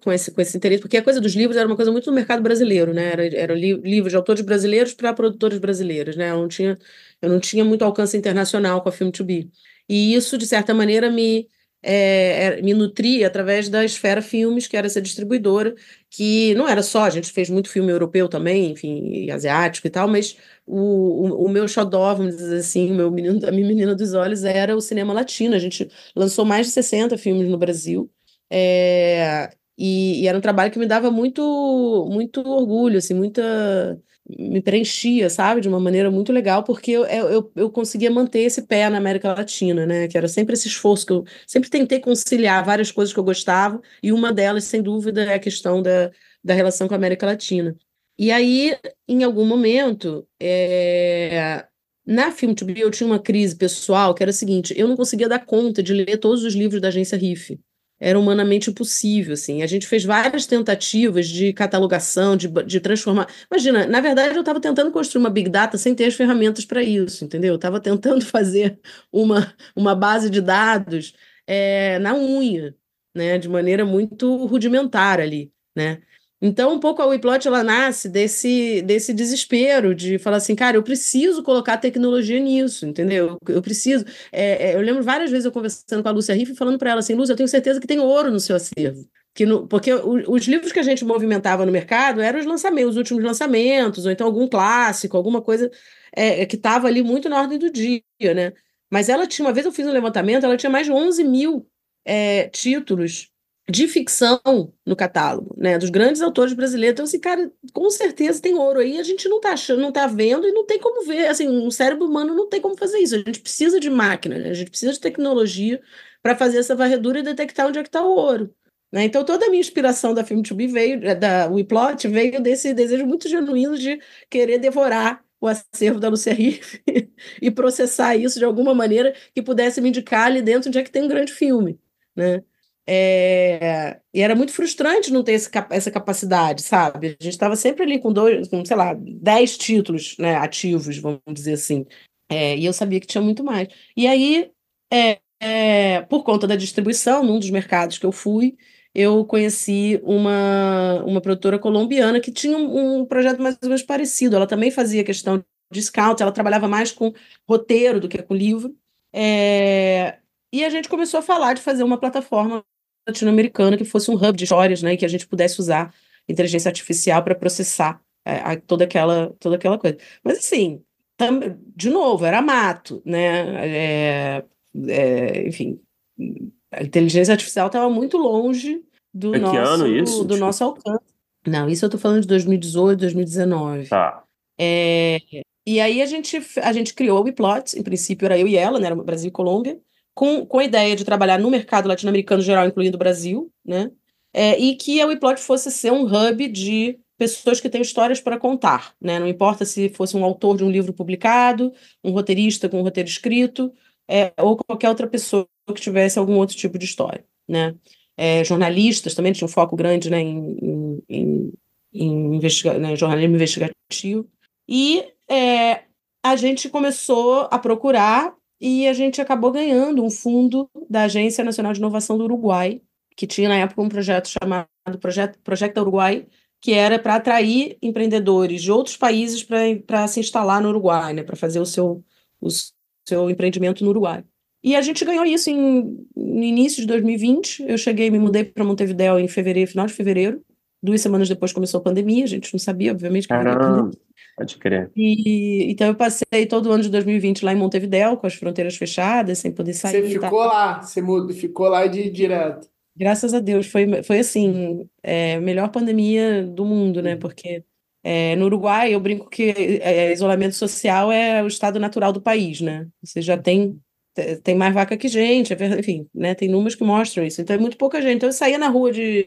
com esse, com esse interesse, porque a coisa dos livros era uma coisa muito no mercado brasileiro, né? Era, era li, livros de autores brasileiros para produtores brasileiros, né? Eu não, tinha, eu não tinha muito alcance internacional com a Film to Be. E isso, de certa maneira, me, é, me nutria através da Esfera Filmes, que era essa distribuidora, que não era só, a gente fez muito filme europeu também, enfim, asiático e tal, mas o, o, o meu xodó, vamos dizer assim, o meu menino, a minha menina dos olhos era o cinema latino. A gente lançou mais de 60 filmes no Brasil, é, e, e, era um trabalho que me dava muito, muito orgulho, assim, muita me preenchia, sabe, de uma maneira muito legal, porque eu, eu, eu conseguia manter esse pé na América Latina, né, que era sempre esse esforço que eu sempre tentei conciliar várias coisas que eu gostava, e uma delas, sem dúvida, é a questão da, da relação com a América Latina. E aí, em algum momento, é, na Film to Be, eu tinha uma crise pessoal que era a seguinte: eu não conseguia dar conta de ler todos os livros da agência RIF era humanamente impossível, assim. A gente fez várias tentativas de catalogação, de, de transformar. Imagina, na verdade, eu estava tentando construir uma big data sem ter as ferramentas para isso, entendeu? Eu estava tentando fazer uma, uma base de dados é, na unha, né? De maneira muito rudimentar ali, né? Então, um pouco a WePlot ela nasce desse, desse desespero de falar assim, cara, eu preciso colocar tecnologia nisso, entendeu? Eu, preciso. É, é, eu lembro várias vezes eu conversando com a Lúcia Riff falando para ela assim, Lúcia, eu tenho certeza que tem ouro no seu acervo. Que no, porque os livros que a gente movimentava no mercado eram os lançamentos, os últimos lançamentos, ou então algum clássico, alguma coisa é, que estava ali muito na ordem do dia, né? Mas ela tinha, uma vez eu fiz um levantamento, ela tinha mais de 11 mil é, títulos de ficção no catálogo, né, dos grandes autores brasileiros. Então, assim, cara, com certeza tem ouro aí, a gente não tá achando, não tá vendo e não tem como ver, assim, um cérebro humano não tem como fazer isso. A gente precisa de máquina, né? a gente precisa de tecnologia para fazer essa varredura e detectar onde é que está o ouro. Né? Então, toda a minha inspiração da Film to Be veio, eh, da WePlot, veio desse desejo muito genuíno de querer devorar o acervo da Lucia Riff e processar isso de alguma maneira que pudesse me indicar ali dentro onde é que tem um grande filme, né? É, e era muito frustrante não ter esse, essa capacidade, sabe? A gente estava sempre ali com dois, com, sei lá, dez títulos né, ativos, vamos dizer assim. É, e eu sabia que tinha muito mais. E aí, é, é, por conta da distribuição, num dos mercados que eu fui, eu conheci uma, uma produtora colombiana que tinha um, um projeto mais ou menos parecido. Ela também fazia questão de scout, ela trabalhava mais com roteiro do que com livro. É, e a gente começou a falar de fazer uma plataforma latino-americana que fosse um hub de histórias, né, e que a gente pudesse usar inteligência artificial para processar é, toda aquela toda aquela coisa. Mas assim, tam, de novo, era mato, né? É, é, enfim, a inteligência artificial estava muito longe do
é
nosso
isso?
do nosso alcance. Não, isso eu estou falando de 2018, 2019.
Tá.
É, e aí a gente a gente criou o WePlot, em princípio era eu e ela, né, era Brasil e Colômbia com, com a ideia de trabalhar no mercado latino-americano geral, incluindo o Brasil, né? É, e que a WePlot fosse ser um hub de pessoas que têm histórias para contar, né? Não importa se fosse um autor de um livro publicado, um roteirista com um roteiro escrito, é, ou qualquer outra pessoa que tivesse algum outro tipo de história, né? É, jornalistas também tinham um foco grande né, em, em, em investiga né, jornalismo investigativo. E é, a gente começou a procurar e a gente acabou ganhando um fundo da Agência Nacional de Inovação do Uruguai, que tinha na época um projeto chamado Projeto, Projeto Uruguai, que era para atrair empreendedores de outros países para se instalar no Uruguai, né, para fazer o seu, o seu empreendimento no Uruguai. E a gente ganhou isso em, no início de 2020. Eu cheguei, me mudei para Montevideo em fevereiro, final de fevereiro. Duas semanas depois começou a pandemia, a gente não sabia, obviamente, que
Caramba, pode crer.
E, então eu passei todo o ano de 2020 lá em Montevideo, com as fronteiras fechadas, sem poder sair.
Você ficou lá, você mudou, ficou lá de direto.
Graças a Deus, foi, foi assim, é, melhor pandemia do mundo, né? Porque é, no Uruguai eu brinco que é, isolamento social é o estado natural do país, né? Você já tem tem mais vaca que gente, é enfim, né? Tem números que mostram isso. Então é muito pouca gente. Então eu saía na rua de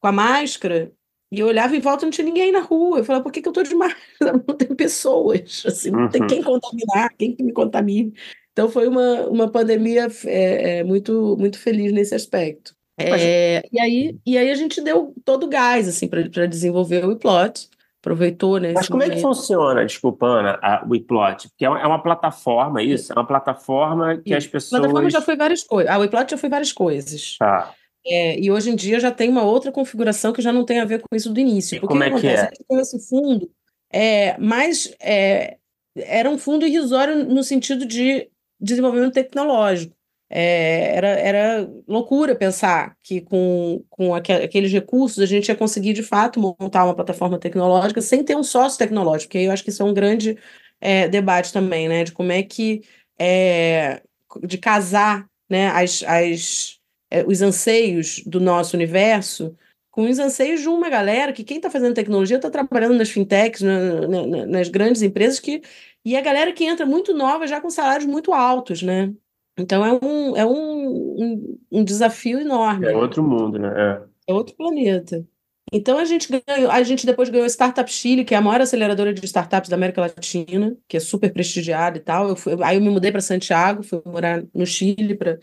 com a máscara e eu olhava em volta não tinha ninguém na rua. Eu falava, por que, que eu estou de máscara? Não tem pessoas, assim, não tem uhum. quem contaminar, quem que me contamine. Então foi uma, uma pandemia é, é, muito, muito feliz nesse aspecto. É, e, aí, e aí a gente deu todo o gás assim, para desenvolver o plot aproveitou, né?
Mas como momento. é que funciona, desculpa, Ana, a, o iPlot? Porque é uma, é uma, plataforma, isso? É uma plataforma que Sim. as pessoas. A
plataforma já foi várias coisas. A iPlot já foi várias coisas.
Tá.
É, e hoje em dia já tem uma outra configuração que já não tem a ver com isso do início.
E como é que é?
Esse fundo é mais é, era um fundo irrisório no sentido de desenvolvimento tecnológico. É, era, era loucura pensar que com, com aqueles recursos a gente ia conseguir de fato montar uma plataforma tecnológica sem ter um sócio tecnológico, que aí eu acho que isso é um grande é, debate também, né? De como é que é, de casar né, as, as, é, os anseios do nosso universo com os anseios de uma galera que quem está fazendo tecnologia está trabalhando nas fintechs, na, na, nas grandes empresas que e a galera que entra muito nova já com salários muito altos, né? Então é um, é um, um, um desafio enorme.
É outro mundo, né?
É. é outro planeta. Então a gente ganhou, a gente depois ganhou a Startup Chile, que é a maior aceleradora de startups da América Latina, que é super prestigiada e tal. Eu fui, aí eu me mudei para Santiago, fui morar no Chile para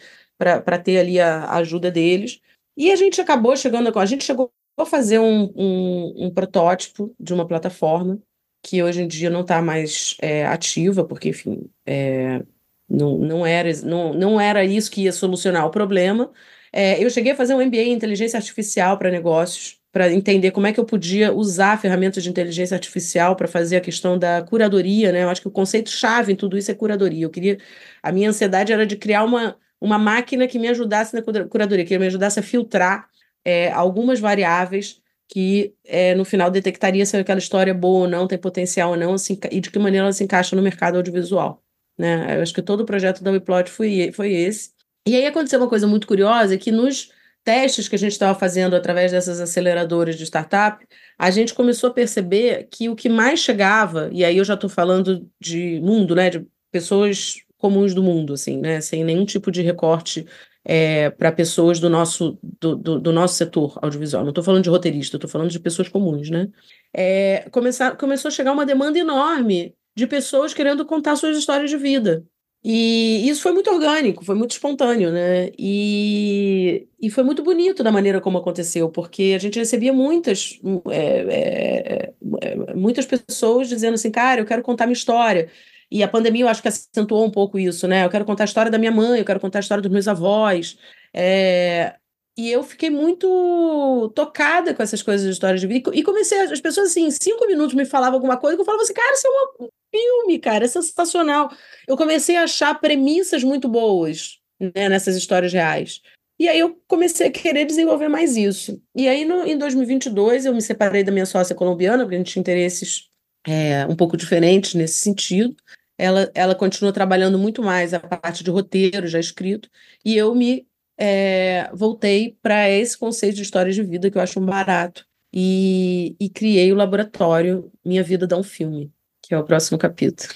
ter ali a, a, ajuda deles. E a gente acabou chegando a, a gente chegou a fazer um, um, um protótipo de uma plataforma que hoje em dia não está mais é, ativa, porque enfim, é, não, não, era, não, não era isso que ia solucionar o problema. É, eu cheguei a fazer um MBA em inteligência artificial para negócios, para entender como é que eu podia usar ferramentas de inteligência artificial para fazer a questão da curadoria, né? Eu acho que o conceito-chave em tudo isso é curadoria. Eu queria. A minha ansiedade era de criar uma, uma máquina que me ajudasse na curadoria, que me ajudasse a filtrar é, algumas variáveis que é, no final detectaria se aquela história é boa ou não, tem potencial ou não, assim, e de que maneira ela se encaixa no mercado audiovisual. Né? Eu acho que todo o projeto da WePlot foi, foi esse. E aí aconteceu uma coisa muito curiosa, que nos testes que a gente estava fazendo através dessas aceleradoras de startup, a gente começou a perceber que o que mais chegava, e aí eu já estou falando de mundo, né, de pessoas comuns do mundo, assim, né, sem nenhum tipo de recorte é, para pessoas do nosso, do, do, do, nosso setor audiovisual. Não estou falando de roteirista, estou falando de pessoas comuns, né? É, começar, começou a chegar uma demanda enorme de pessoas querendo contar suas histórias de vida. E isso foi muito orgânico, foi muito espontâneo, né? E, e foi muito bonito da maneira como aconteceu, porque a gente recebia muitas, é, é, é, muitas pessoas dizendo assim, cara, eu quero contar minha história. E a pandemia, eu acho que acentuou um pouco isso, né? Eu quero contar a história da minha mãe, eu quero contar a história dos meus avós. É, e eu fiquei muito tocada com essas coisas de de vida. E comecei, as pessoas assim, em cinco minutos me falavam alguma coisa, que eu falava assim, cara, isso é um filme, cara, é sensacional. Eu comecei a achar premissas muito boas né, nessas histórias reais. E aí eu comecei a querer desenvolver mais isso. E aí no, em 2022 eu me separei da minha sócia colombiana, porque a gente tinha interesses é, um pouco diferentes nesse sentido. Ela, ela continua trabalhando muito mais a parte de roteiro já escrito, e eu me é, voltei para esse conceito de histórias de vida que eu acho um barato e, e criei o laboratório Minha Vida Dá um Filme, que é o próximo capítulo.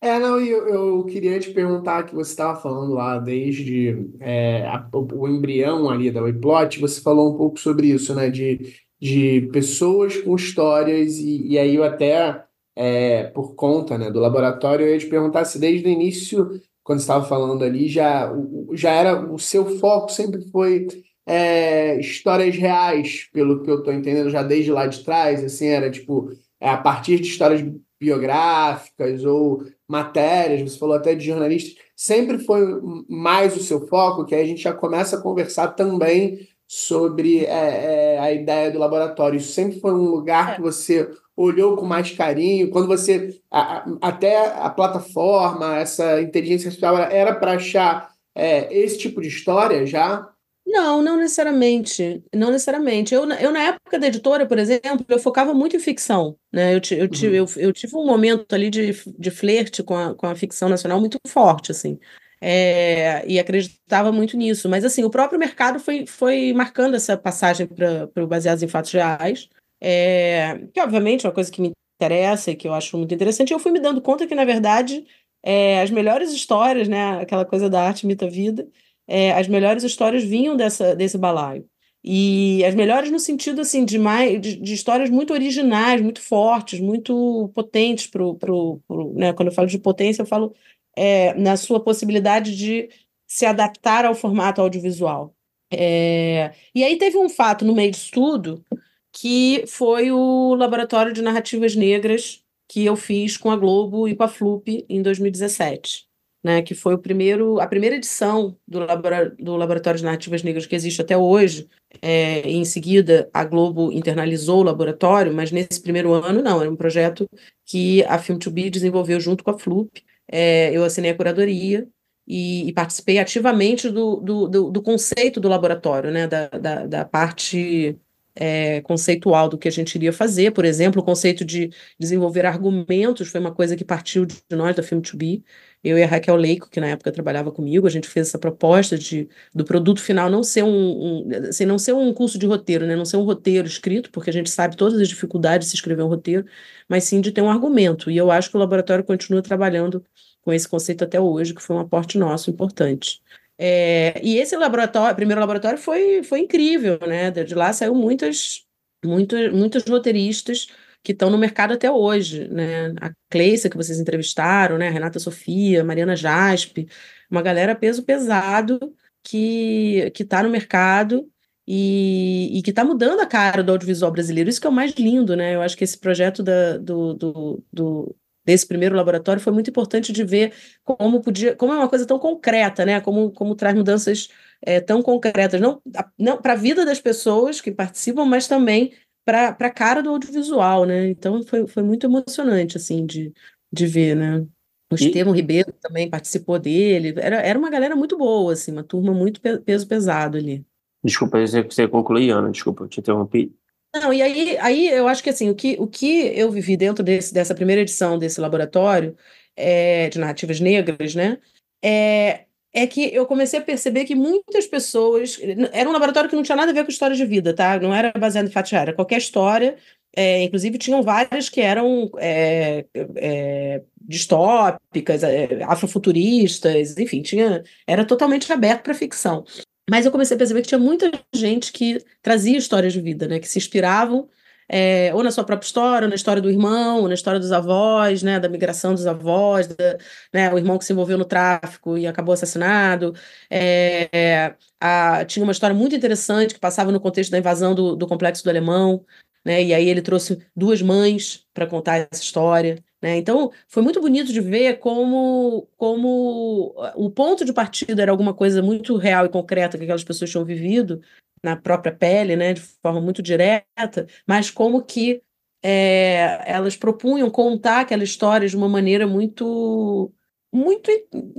É, não, eu, eu queria te perguntar que você estava falando lá desde é, a, o, embrião ali da Wayplot, você falou um pouco sobre isso, né? De, de pessoas com histórias, e, e aí eu até, é, por conta né, do laboratório, eu ia te perguntar se desde o início quando estava falando ali, já, já era o seu foco sempre foi é, histórias reais, pelo que eu estou entendendo já desde lá de trás, assim, era tipo, é, a partir de histórias biográficas ou matérias, você falou até de jornalistas, sempre foi mais o seu foco, que aí a gente já começa a conversar também sobre é, é, a ideia do laboratório. Isso sempre foi um lugar é. que você olhou com mais carinho, quando você a, até a plataforma, essa inteligência artificial era para achar é, esse tipo de história já?
Não, não necessariamente. Não necessariamente. Eu, eu, na época da editora, por exemplo, eu focava muito em ficção. Né? Eu, eu, uhum. eu, eu tive um momento ali de, de flerte com a, com a ficção nacional muito forte, assim. É, e acreditava muito nisso. Mas, assim, o próprio mercado foi, foi marcando essa passagem para o Baseados em Fatos Reais, é, que, obviamente, é uma coisa que me interessa e que eu acho muito interessante. Eu fui me dando conta que, na verdade, é, as melhores histórias, né, aquela coisa da arte imita vida, é, as melhores histórias vinham dessa, desse balaio. E as melhores no sentido assim de, mais, de, de histórias muito originais, muito fortes, muito potentes pro, pro, pro né? Quando eu falo de potência, eu falo é, na sua possibilidade de se adaptar ao formato audiovisual. É, e aí teve um fato no meio disso tudo que foi o Laboratório de Narrativas Negras que eu fiz com a Globo e com a Flup em 2017 né, que foi o primeiro, a primeira edição do, labora, do Laboratório de Narrativas Negras que existe até hoje. É, em seguida, a Globo internalizou o laboratório, mas nesse primeiro ano, não, era um projeto que a Film2B desenvolveu junto com a Flup. É, eu assinei a curadoria e, e participei ativamente do, do, do, do, conceito do laboratório, né, da, da, da parte é, conceitual do que a gente iria fazer. Por exemplo, o conceito de desenvolver argumentos foi uma coisa que partiu de nós, da Film2B eu e a Raquel Leico, que na época trabalhava comigo, a gente fez essa proposta de do produto final não ser um, um assim, não ser um curso de roteiro, né? não ser um roteiro escrito, porque a gente sabe todas as dificuldades de se escrever um roteiro, mas sim de ter um argumento. E eu acho que o laboratório continua trabalhando com esse conceito até hoje, que foi um aporte nosso importante. É, e esse laboratório, primeiro laboratório foi, foi incrível, né? De lá saiu muitas, muitas, muitos roteiristas que estão no mercado até hoje, né? A Cleissa, que vocês entrevistaram, né? A Renata Sofia, Mariana Jaspe, uma galera peso pesado que que está no mercado e, e que está mudando a cara do audiovisual brasileiro. Isso que é o mais lindo, né? Eu acho que esse projeto da, do, do, do desse primeiro laboratório foi muito importante de ver como podia, como é uma coisa tão concreta, né? Como, como traz mudanças é, tão concretas, não, não para a vida das pessoas que participam, mas também para a cara do audiovisual, né? Então foi, foi muito emocionante, assim, de, de ver, né? O Estevão Ribeiro também participou dele. Era, era uma galera muito boa, assim, uma turma muito pe peso pesado ali.
Desculpa, você concluir, Ana, desculpa, eu te interrompi.
Não, e aí, aí eu acho que assim, o que, o que eu vivi dentro desse, dessa primeira edição desse laboratório é, de narrativas negras, né? É, é que eu comecei a perceber que muitas pessoas. Era um laboratório que não tinha nada a ver com história de vida, tá? Não era baseado em fatos era qualquer história. É, inclusive, tinham várias que eram é, é, distópicas, é, afrofuturistas, enfim, tinha, era totalmente aberto para ficção. Mas eu comecei a perceber que tinha muita gente que trazia histórias de vida, né? Que se inspiravam é, ou na sua própria história, ou na história do irmão, ou na história dos avós, né, da migração dos avós, da, né, o irmão que se envolveu no tráfico e acabou assassinado. É, a, tinha uma história muito interessante que passava no contexto da invasão do, do complexo do Alemão, né, e aí ele trouxe duas mães para contar essa história. Né? Então, foi muito bonito de ver como, como o ponto de partida era alguma coisa muito real e concreta que aquelas pessoas tinham vivido, na própria pele, né, de forma muito direta, mas como que é, elas propunham contar aquela história de uma maneira muito muito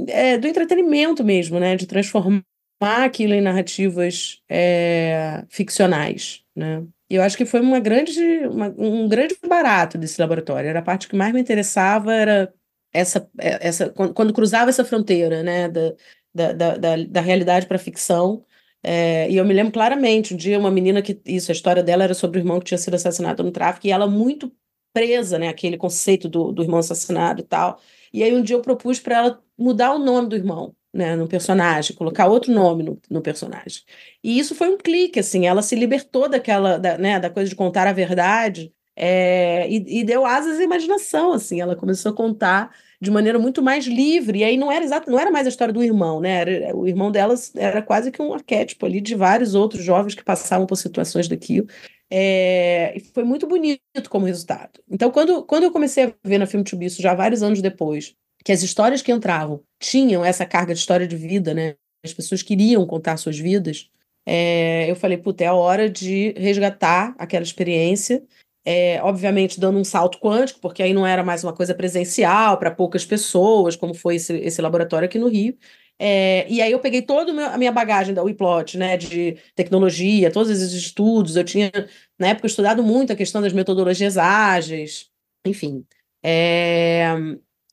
é, do entretenimento mesmo, né, de transformar aquilo em narrativas é, ficcionais, né. E eu acho que foi uma grande, uma, um grande barato desse laboratório. Era a parte que mais me interessava era essa, essa quando cruzava essa fronteira, né, da, da, da, da realidade para a ficção é, e eu me lembro claramente, um dia uma menina que, isso, a história dela era sobre o irmão que tinha sido assassinado no tráfico, e ela muito presa, né, aquele conceito do, do irmão assassinado e tal. E aí um dia eu propus para ela mudar o nome do irmão, né, no personagem, colocar outro nome no, no personagem. E isso foi um clique, assim, ela se libertou daquela, da, né, da coisa de contar a verdade, é, e, e, deu asas à imaginação, assim, ela começou a contar de maneira muito mais livre. E aí não era exato, não era mais a história do irmão, né? Era, o irmão delas era quase que um arquétipo ali de vários outros jovens que passavam por situações daquilo. É, e foi muito bonito como resultado. Então, quando, quando eu comecei a ver na Film to isso já vários anos depois, que as histórias que entravam tinham essa carga de história de vida, né? As pessoas queriam contar suas vidas. É, eu falei, puta, é a hora de resgatar aquela experiência. É, obviamente, dando um salto quântico, porque aí não era mais uma coisa presencial para poucas pessoas, como foi esse, esse laboratório aqui no Rio. É, e aí eu peguei toda a minha bagagem da WePlot, né, de tecnologia, todos esses estudos. Eu tinha, na época, estudado muito a questão das metodologias ágeis, enfim. É,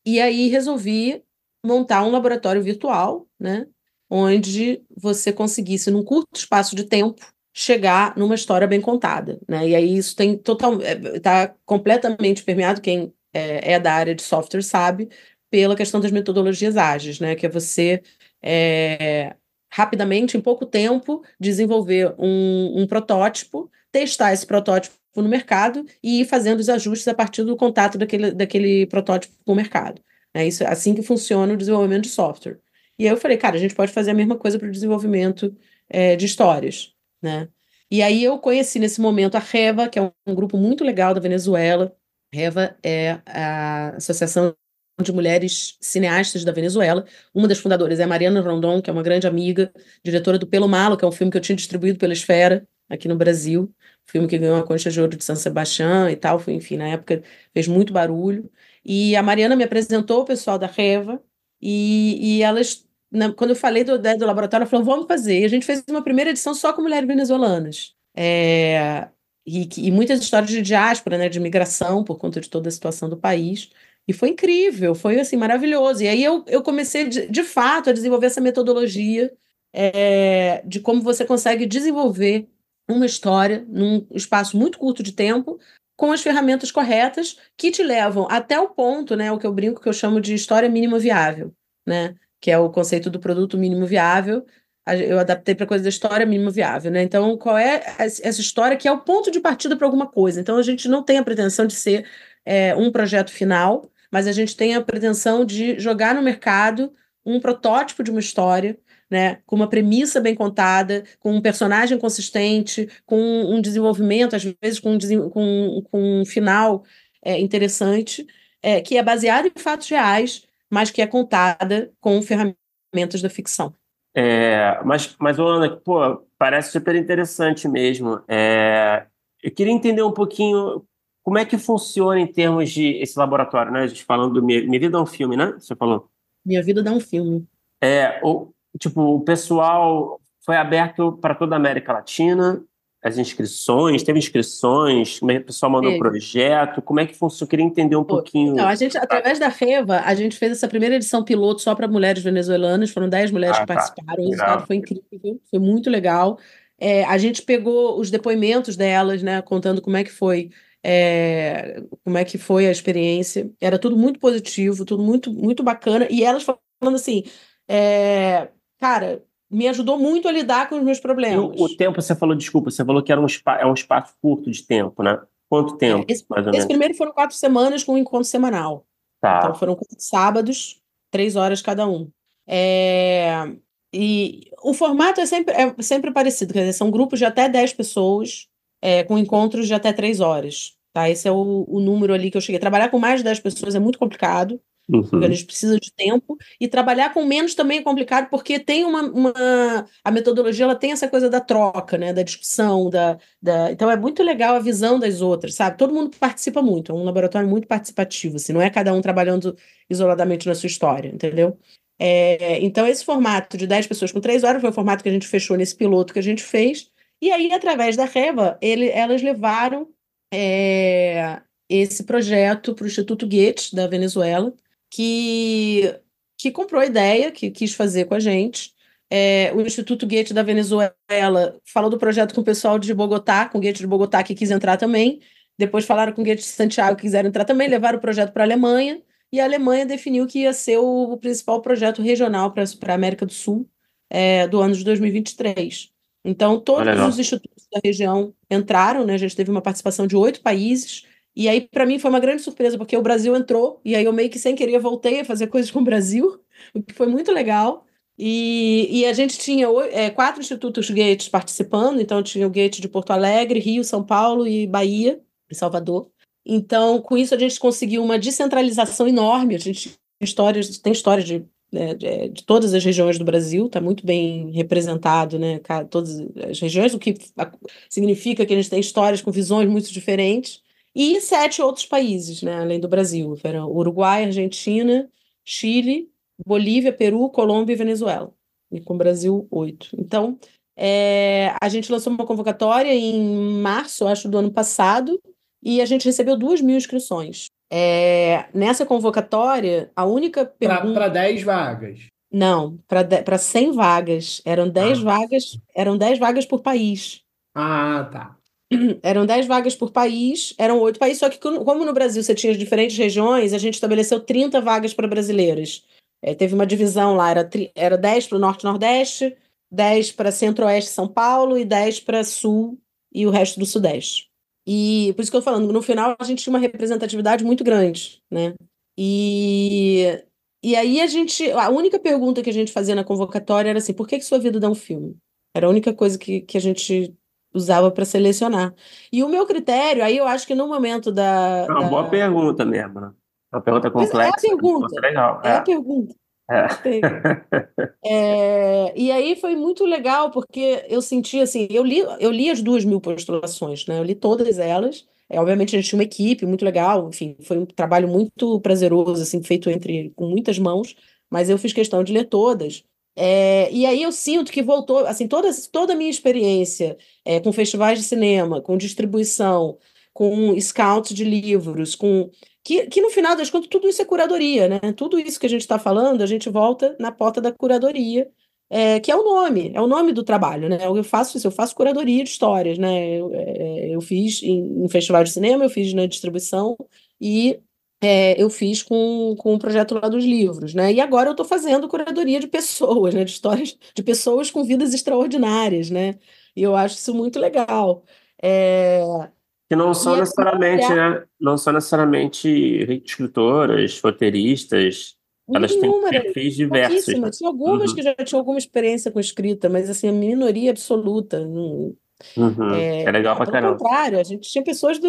e aí resolvi montar um laboratório virtual, né, onde você conseguisse, num curto espaço de tempo, chegar numa história bem contada, né? E aí isso tem total, está é, completamente permeado quem é, é da área de software sabe pela questão das metodologias ágeis, né? Que é você é, rapidamente, em pouco tempo, desenvolver um, um protótipo, testar esse protótipo no mercado e ir fazendo os ajustes a partir do contato daquele, daquele protótipo com o mercado. É isso, assim que funciona o desenvolvimento de software. E aí eu falei, cara, a gente pode fazer a mesma coisa para o desenvolvimento é, de histórias, né? E aí eu conheci nesse momento a REVA, que é um, grupo muito legal da Venezuela. REVA é a Associação de mulheres cineastas da Venezuela. Uma das fundadoras é a Mariana Rondon, que é uma grande amiga, diretora do Pelo Malo, que é um filme que eu tinha distribuído pela Esfera, aqui no Brasil. Filme que ganhou a Concha de Ouro de São Sebastião e tal. Foi, enfim, na época fez muito barulho. E a Mariana me apresentou o pessoal da Reva, e, e elas, na, quando eu falei do, do laboratório, ela falou: vamos fazer. E a gente fez uma primeira edição só com mulheres venezuelanas. É, e, e, muitas histórias de diáspora, né, de migração, por conta de toda a situação do país. E foi incrível, foi assim maravilhoso. E aí eu, eu comecei de, de fato a desenvolver essa metodologia é, de como você consegue desenvolver uma história num espaço muito curto de tempo com as ferramentas corretas que te levam até o ponto, né, o que eu brinco que eu chamo de história mínima viável, né, que é o conceito do produto mínimo viável. Eu adaptei para coisa da história mínima viável, né? Então, qual é essa história que é o ponto de partida para alguma coisa? Então, a gente não tem a pretensão de ser é, um projeto final, mas a gente tem a pretensão de jogar no mercado um protótipo de uma história, né, com uma premissa bem contada, com um personagem consistente, com um desenvolvimento, às vezes com um, com, com um final é, interessante, é, que é baseado em fatos reais, mas que é contada com ferramentas da ficção.
É, mas, mas, Ana, pô, parece super interessante mesmo. É, eu queria entender um pouquinho como é que funciona em termos de esse laboratório, né? A gente falando do Minha, Minha Vida é um filme, né? Você falou.
Minha Vida dá um filme.
É, o, tipo, o pessoal foi aberto para toda a América Latina, as inscrições, teve inscrições, como é que o pessoal mandou o projeto, como é que funciona? Eu queria entender um pouquinho.
Então, a gente, através da Reva, a gente fez essa primeira edição piloto só para mulheres venezuelanas, foram 10 mulheres ah, que tá. participaram, o resultado foi incrível, foi muito legal. É, a gente pegou os depoimentos delas, né, contando como é que foi é, como é que foi a experiência. Era tudo muito positivo, tudo muito, muito bacana. E elas falando assim, é, cara, me ajudou muito a lidar com os meus problemas.
E o, tempo, você falou, desculpa, você falou que era um, é um espaço curto de tempo, né? Quanto tempo,
esse? Esse primeiro foram quatro semanas com um encontro semanal. Tá. Então foram quatro sábados, três horas cada um. É, e o formato é sempre, é sempre parecido, quer dizer, são grupos de até 10 pessoas, é, com encontros de até três horas. Tá? Esse é o, o número ali que eu cheguei. Trabalhar com mais de 10 pessoas é muito complicado, uhum. gente precisa de tempo, e trabalhar com menos também é complicado, porque tem uma, uma. A metodologia ela tem essa coisa da troca, né? da discussão, da, da. Então é muito legal a visão das outras, sabe? Todo mundo participa muito, é um laboratório muito participativo, assim, não é cada um trabalhando isoladamente na sua história, entendeu? É, então, esse formato de 10 pessoas com 3 horas foi o formato que a gente fechou nesse piloto que a gente fez. E aí, através da Reva, ele, elas levaram é, esse projeto para o Instituto Goethe, da Venezuela, que, que comprou a ideia, que quis fazer com a gente. É, o Instituto Goethe da Venezuela falou do projeto com o pessoal de Bogotá, com o Goethe de Bogotá, que quis entrar também. Depois falaram com o Goethe de Santiago, que quiseram entrar também, levaram o projeto para a Alemanha, e a Alemanha definiu que ia ser o, o principal projeto regional para a América do Sul é, do ano de 2023. Então, todos os institutos da região entraram, né? A gente teve uma participação de oito países. E aí, para mim, foi uma grande surpresa, porque o Brasil entrou, e aí eu meio que sem querer voltei a fazer coisas com o Brasil, o que foi muito legal. E, e a gente tinha é, quatro institutos gates participando, então tinha o Gate de Porto Alegre, Rio, São Paulo e Bahia, e Salvador. Então, com isso, a gente conseguiu uma descentralização enorme. A gente histórias, tem histórias de, né, de, de, todas as regiões do Brasil, está muito bem representado, né? Todas as regiões, o que significa que a gente tem histórias com visões muito diferentes. E sete outros países, né, além do Brasil. Eram Uruguai, Argentina, Chile, Bolívia, Peru, Colômbia e Venezuela. E com o Brasil, oito. Então, é, a gente lançou uma convocatória em março, acho, do ano passado, e a gente recebeu duas mil inscrições. É, nessa convocatória, a única pergunta...
Para 10 vagas.
Não, para 100 vagas. Eram 10 ah. vagas, eram 10 vagas por país.
Ah, tá.
Eram 10 vagas por país, eram oito países, só que como no Brasil você tinha diferentes regiões, a gente estabeleceu 30 vagas para brasileiras. É, teve uma divisão lá, era, era 10 para o Norte Nordeste, 10 para Centro-Oeste São Paulo e 10 para Sul e o resto do Sudeste. E por isso que eu estou falando, no final a gente tinha uma representatividade muito grande, né? E, e aí a gente, a única pergunta que a gente fazia na convocatória era assim, por que, que sua vida dá um filme? Era a única coisa que, que a gente usava para selecionar. E o meu critério, aí eu acho que no momento da.
É uma
da...
boa pergunta mesmo, né? Uma pergunta complexa.
é a pergunta.
Legal.
É, é a pergunta. É. é. e aí foi muito legal, porque eu senti assim, eu li, eu li as duas mil postulações, né? Eu li todas elas. É, obviamente a gente tinha uma equipe muito legal, enfim, foi um trabalho muito prazeroso, assim, feito entre com muitas mãos, mas eu fiz questão de ler todas. É, e aí eu sinto que voltou, assim, toda, toda a minha experiência é, com festivais de cinema, com distribuição, com scout de livros, com que, que no final das contas tudo isso é curadoria, né? Tudo isso que a gente está falando, a gente volta na porta da curadoria, é, que é o nome, é o nome do trabalho, né? Eu faço isso, eu faço curadoria de histórias, né? Eu, é, eu fiz em, em, de cinema, eu fiz na distribuição e é, eu fiz com, com o projeto lá dos livros, né? E agora eu estou fazendo curadoria de pessoas, né? De histórias de pessoas com vidas extraordinárias, né? E eu acho isso muito legal. É,
que não são necessariamente, né? Não são necessariamente escritoras, roteiristas. Elas têm perfis diversos. Né?
Tinha algumas uhum. que já tinham alguma experiência com escrita, mas assim, a minoria absoluta. Não,
uhum. é, é, legal pra caramba.
Pelo contrário, a gente tinha pessoas do,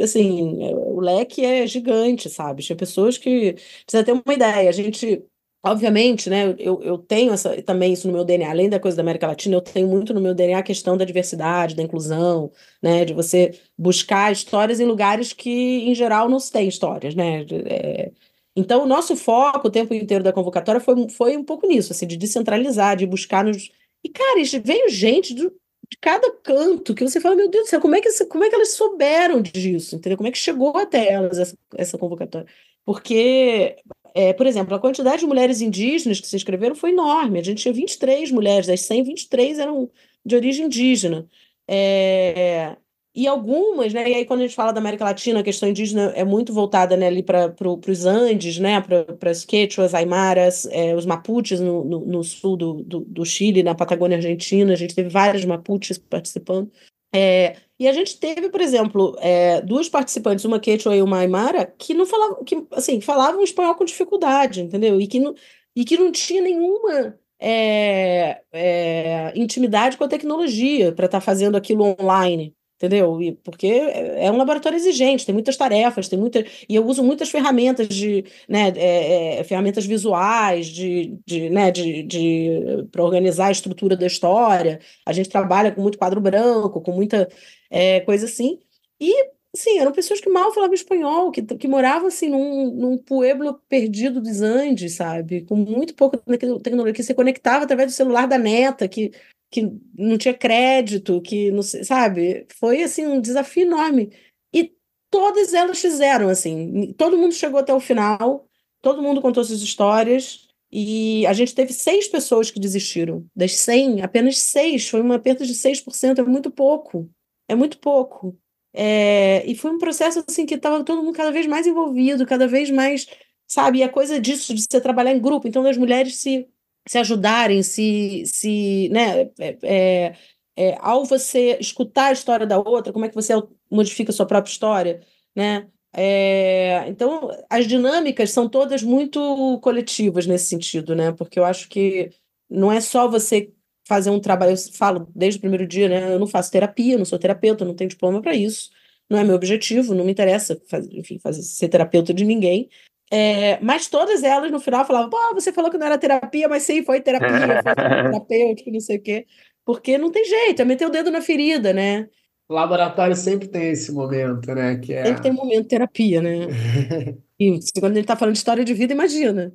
assim, o leque é gigante, sabe? Tinha pessoas que. Precisa ter uma ideia. A gente Obviamente, né, eu, eu tenho essa, também isso no meu DNA, além da coisa da América Latina, eu tenho muito no meu DNA a questão da diversidade, da inclusão, né, de você buscar histórias em lugares que, em geral, não se tem histórias, né. É... Então, o nosso foco o tempo inteiro da convocatória foi, foi um pouco nisso, assim, de descentralizar, de buscar nos... E, cara, veio gente do, de cada canto que você fala, meu Deus do céu, como é que, como é que elas souberam disso, entendeu? Como é que chegou até elas essa, essa convocatória? Porque é, por exemplo, a quantidade de mulheres indígenas que se inscreveram foi enorme. A gente tinha 23 mulheres, das 100, 23 eram de origem indígena. É, e algumas, né? E aí, quando a gente fala da América Latina, a questão indígena é muito voltada né, ali para pro, os Andes, né? Para as Quechuas, Aimaras, é, os Mapuches no, no, no sul do, do, do, Chile, na Patagônia Argentina. A gente teve vários Mapuches participando. É, e a gente teve, por exemplo, é, duas participantes, uma Quechua e uma Aymara, que não falavam, que assim, falavam espanhol com dificuldade, entendeu? E que não, e que não tinha nenhuma é, é, intimidade com a tecnologia para estar tá fazendo aquilo online entendeu? E, porque é, é um laboratório exigente, tem muitas tarefas, tem muita, e eu uso muitas ferramentas de, né, é, é, ferramentas visuais, de, de, né, de, de para organizar a estrutura da história. A gente trabalha com muito quadro branco, com muita é, coisa assim. E sim, eram pessoas que mal falavam espanhol, que, que moravam assim num, num pueblo perdido dos Andes, sabe? Com muito pouca tecnologia, que se conectava através do celular da neta, que que não tinha crédito, que não sabe? Foi assim um desafio enorme. E todas elas fizeram assim. Todo mundo chegou até o final, todo mundo contou suas histórias. E a gente teve seis pessoas que desistiram. Das 100, apenas seis. Foi uma perda de 6%. É muito pouco. É muito pouco. É, e foi um processo assim que estava todo mundo cada vez mais envolvido, cada vez mais, sabe? E a coisa disso, de você trabalhar em grupo. Então, as mulheres se se ajudarem, se, se né, é, é, é, ao você escutar a história da outra, como é que você modifica a sua própria história, né? É, então, as dinâmicas são todas muito coletivas nesse sentido, né? Porque eu acho que não é só você fazer um trabalho, eu falo desde o primeiro dia, né? Eu não faço terapia, não sou terapeuta, não tenho diploma para isso, não é meu objetivo, não me interessa, enfim, fazer, ser terapeuta de ninguém. É, mas todas elas no final falavam: pô, você falou que não era terapia, mas sim, foi terapia, foi terapêutico, não sei o quê. Porque não tem jeito, é meter o dedo na ferida, né?
O laboratório sempre tem esse momento, né? Que é...
Sempre tem um momento de terapia, né? e quando ele está falando de história de vida, imagina.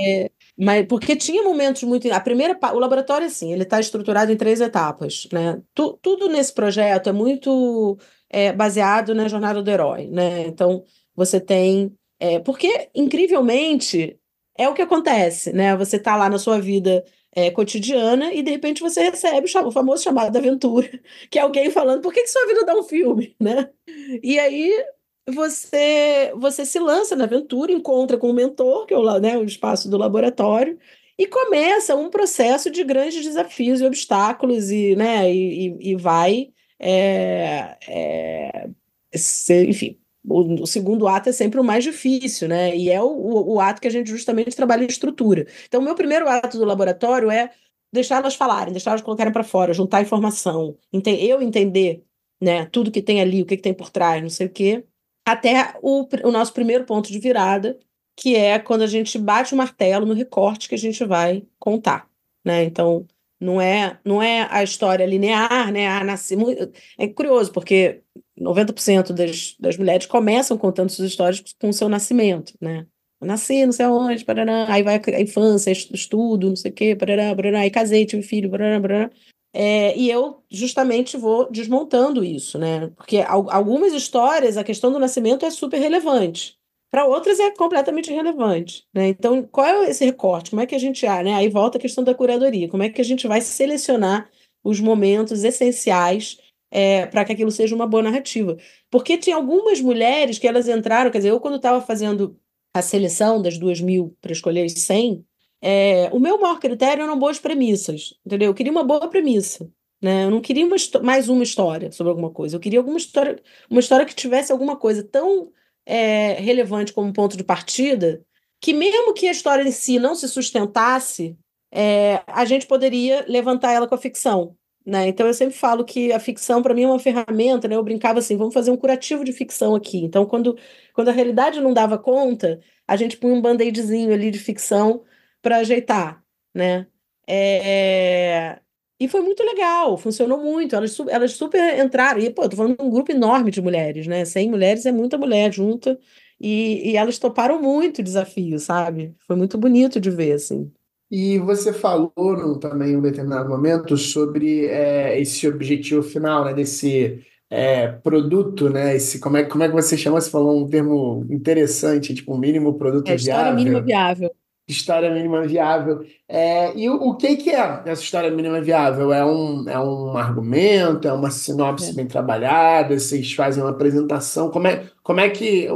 É, mas porque tinha momentos muito. A primeira, o laboratório, assim, ele está estruturado em três etapas, né? Tu, tudo nesse projeto é muito é, baseado na jornada do herói, né? Então você tem, é, porque incrivelmente é o que acontece, né? Você está lá na sua vida é, cotidiana e de repente você recebe o, famoso chamado da aventura, que é alguém falando por que, que sua vida dá um filme, né? E aí você você se lança na aventura, encontra com o mentor, que é o, né, o espaço do laboratório, e começa um processo de grandes desafios e obstáculos, e, né, e, e vai. É, é, ser, enfim, o, o, segundo ato é sempre o mais difícil, né? E é o, o, o ato que a gente justamente trabalha em estrutura. Então, o meu primeiro ato do laboratório é deixar elas falarem, deixar elas colocarem para fora, juntar informação, eu entender né, tudo que tem ali, o que, que tem por trás, não sei o quê até o, o nosso primeiro ponto de virada, que é quando a gente bate o martelo no recorte que a gente vai contar, né? Então, não é, não é a história linear, né? A nascer, é curioso, porque 90% das, das mulheres começam contando suas histórias com o seu nascimento, né? Eu nasci, não sei aonde, parará, aí vai a infância, estudo, não sei o quê, parará, parará, aí casei, tive filho, parará, parará. É, e eu justamente vou desmontando isso, né? Porque algumas histórias a questão do nascimento é super relevante, para outras é completamente irrelevante, né? Então, qual é esse recorte? Como é que a gente, ah, né? Aí volta a questão da curadoria. Como é que a gente vai selecionar os momentos essenciais é, para que aquilo seja uma boa narrativa? Porque tinha algumas mulheres que elas entraram, quer dizer, eu quando estava fazendo a seleção das duas mil para escolher as 100, é, o meu maior critério eram boas premissas, entendeu? Eu queria uma boa premissa. Né? Eu não queria uma mais uma história sobre alguma coisa. Eu queria alguma história, uma história que tivesse alguma coisa tão é, relevante como ponto de partida, que mesmo que a história em si não se sustentasse, é, a gente poderia levantar ela com a ficção. Né? Então eu sempre falo que a ficção para mim é uma ferramenta, né? Eu brincava assim, vamos fazer um curativo de ficção aqui. Então quando, quando a realidade não dava conta, a gente punha um band-aidzinho ali de ficção para ajeitar, né? É... E foi muito legal, funcionou muito. Elas, elas super entraram. E, pô, tô falando de um grupo enorme de mulheres, né? 100 mulheres é muita mulher junta. E, e elas toparam muito o desafio, sabe? Foi muito bonito de ver, assim.
E você falou no, também em um determinado momento sobre é, esse objetivo final, né? Desse é, produto, né? Esse, como, é, como é que você chama? Você falou um termo interessante, tipo, um mínimo produto
é,
viável.
História mínima viável
história mínima viável. É, e o, o, que, que é essa história mínima viável? É um, é um argumento? É uma sinopse é. bem trabalhada? Vocês fazem uma apresentação? Como é, como é que.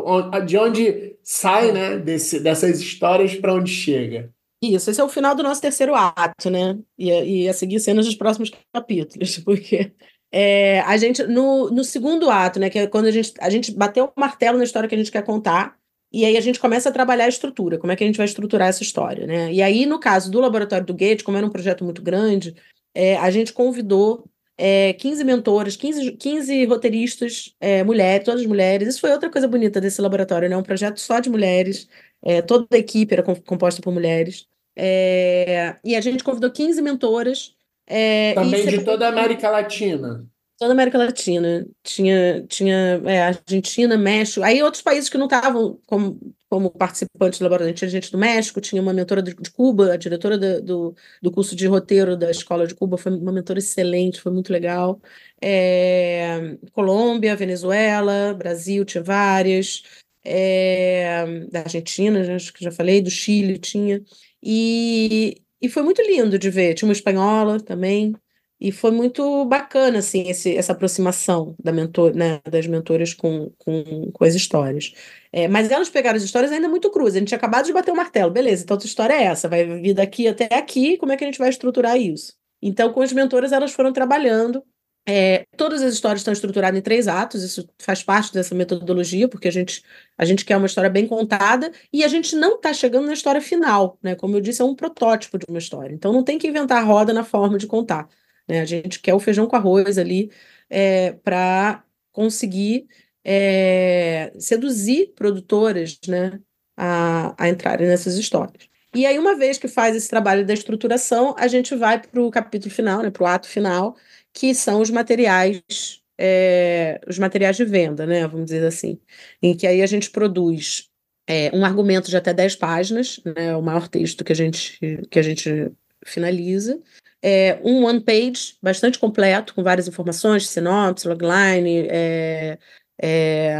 De onde sai né, desse, dessas histórias para onde chega?
Isso, esse é o final do nosso terceiro ato, né? E, e a seguir cenas dos próximos capítulos, porque é, a gente, no, no segundo ato, né, que é quando a gente, a gente bateu o martelo na história que a gente quer contar, e aí a gente começa a trabalhar a estrutura, como é que a gente vai estruturar essa história, né? E aí, no caso do Laboratório do Gate, como era um projeto muito grande, é, a gente convidou é, 15 mentoras, 15, 15 roteiristas, é, mulheres, todas mulheres. Isso foi outra coisa bonita desse laboratório, né? Um projeto só de mulheres, é, toda a equipe era composta por mulheres. É, e a gente convidou 15 mentoras.
É, Também de toda a América Latina.
Toda a América Latina. Tinha, tinha é, Argentina, México. Aí outros países que não estavam como, como participantes do laboratório. Tinha gente do México, tinha uma mentora de, de Cuba, a diretora do, do, do, curso de roteiro da Escola de Cuba foi uma mentora excelente, foi muito legal. É, Colômbia, Venezuela, Brasil, tinha várias. É, da Argentina, acho que já falei, do Chile tinha. E, e foi muito lindo de ver. Tinha uma espanhola também. E foi muito bacana, assim, esse, essa aproximação da mentor, né, das mentoras com, com, com as histórias. É, mas elas pegaram as histórias ainda muito cruas. A gente tinha acabado de bater o martelo. Beleza, então a história é essa. Vai vir daqui até aqui. Como é que a gente vai estruturar isso? Então, com as mentoras, elas foram trabalhando É, todas as histórias estão estruturadas em três atos, isso faz parte dessa metodologia, porque a gente, a gente quer uma história bem contada e a gente não está chegando na história final, né? Como eu disse, é um protótipo de uma história. Então não tem que inventar a roda na forma de contar. Né? A gente quer o feijão com arroz ali é, para conseguir é, seduzir produtoras né, a, a entrarem nessas histórias. E aí, uma vez que faz esse trabalho da estruturação, a gente vai para o capítulo final, né, para o ato final, que são os materiais, é, os materiais de venda, né, vamos dizer assim, em que aí a gente produz é, um argumento de até 10 páginas, né, o maior texto que a gente, que a gente finaliza, é, um one page bastante completo, com várias informações, sinopse, logline, é, é,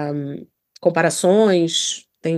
comparações, tem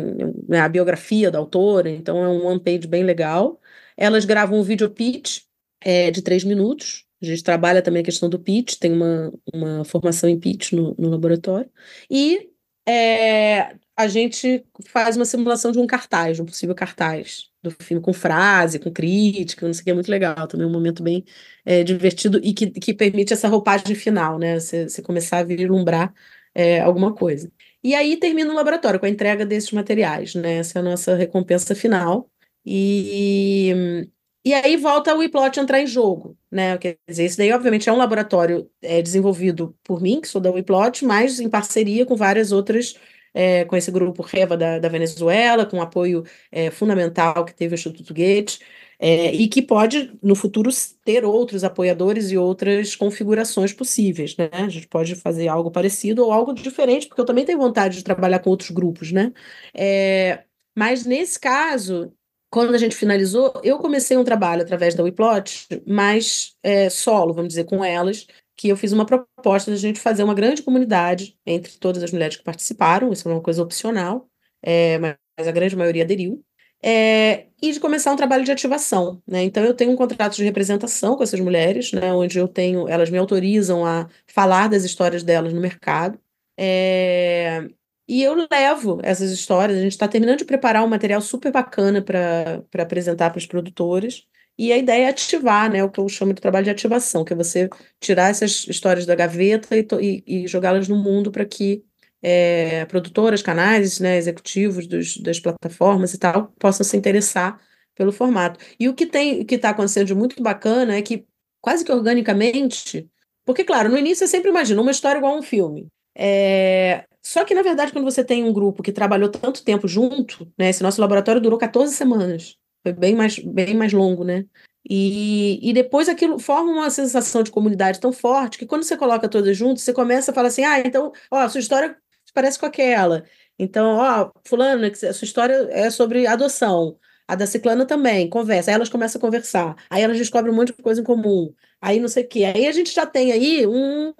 né, a biografia da autora, então é um one page bem legal. Elas gravam um vídeo pitch é, de três minutos, a gente trabalha também a questão do pitch, tem uma, uma formação em pitch no, no laboratório. E é, a gente faz uma simulação de um cartaz, um possível cartaz do filme, com frase, com crítica, não sei o que, é muito legal. Também um momento bem é, divertido e que, que permite essa roupagem final, né? Você, você começar a vislumbrar é, alguma coisa. E aí termina o laboratório com a entrega desses materiais, né? Essa é a nossa recompensa final. E e aí volta o WePlot entrar em jogo, né? Quer dizer, isso daí, obviamente, é um laboratório é, desenvolvido por mim, que sou da WePlot, mas em parceria com várias outras, é, com esse grupo REVA da, da Venezuela, com apoio é, fundamental que teve o Instituto Goethe, é, e que pode, no futuro, ter outros apoiadores e outras configurações possíveis, né? A gente pode fazer algo parecido ou algo diferente, porque eu também tenho vontade de trabalhar com outros grupos, né? É, mas nesse caso, quando a gente finalizou, eu comecei um trabalho através da WePlot, mas é, solo, vamos dizer, com elas, que eu fiz uma proposta de a gente fazer uma grande comunidade entre todas as mulheres que participaram, isso é uma coisa opcional, é, mas a grande maioria aderiu, é, e de começar um trabalho de ativação. Né? Então, eu tenho um contrato de representação com essas mulheres, né, onde eu tenho, elas me autorizam a falar das histórias delas no mercado. É, e eu levo essas histórias. A gente está terminando de preparar um material super bacana para apresentar para os produtores. E a ideia é ativar, né? O que eu chamo de trabalho de ativação, que é você tirar essas histórias da gaveta e, e, e jogá-las no mundo para que é, produtoras, canais, né, executivos dos, das plataformas e tal, possam se interessar pelo formato. E o que tem, o que está acontecendo de muito bacana é que, quase que organicamente, porque, claro, no início você sempre imagina uma história igual a um filme. É, só que, na verdade, quando você tem um grupo que trabalhou tanto tempo junto, né? Esse nosso laboratório durou 14 semanas. Foi bem mais, bem mais longo, né? E, e depois aquilo forma uma sensação de comunidade tão forte que quando você coloca todas juntas, você começa a falar assim: ah, então, ó, sua história parece com aquela. Então, ó, fulano, a sua história é sobre adoção. A da Ciclana também, conversa. Aí elas começam a conversar. Aí elas descobrem um monte de coisa em comum. Aí não sei o quê. Aí a gente já tem aí um,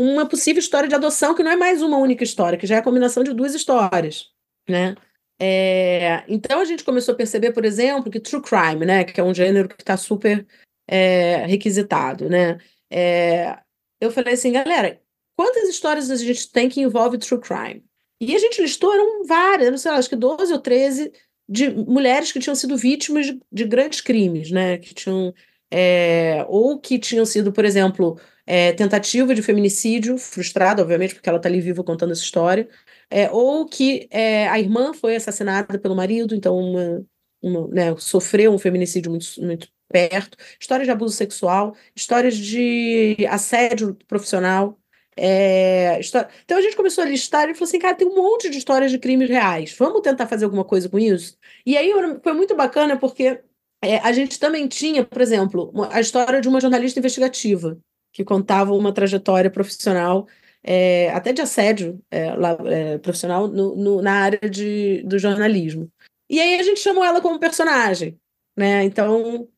uma possível história de adoção que não é mais uma única história, que já é a combinação de duas histórias, né? É, então a gente começou a perceber, por exemplo, que true crime, né, que é um gênero que está super é, requisitado, né? É, eu falei assim, galera, quantas histórias a gente tem que envolve true crime? E a gente listou, eram várias, não sei lá, acho que 12 ou 13 de mulheres que tinham sido vítimas de, de grandes crimes, né? Que tinham é, ou que tinham sido, por exemplo, é, tentativa de feminicídio, frustrada, obviamente, porque ela está ali viva contando essa história, é, ou que é, a irmã foi assassinada pelo marido, então uma, uma, né, sofreu um feminicídio muito, muito perto, histórias de abuso sexual, histórias de assédio profissional. É, história... Então a gente começou a listar e falou assim: cara, tem um monte de histórias de crimes reais, vamos tentar fazer alguma coisa com isso? E aí foi muito bacana porque é, a gente também tinha, por exemplo, a história de uma jornalista investigativa que contava uma trajetória profissional, é, até de assédio é, lá, é, profissional no, no, na área de, do jornalismo. E aí a gente chamou ela como personagem, né? Então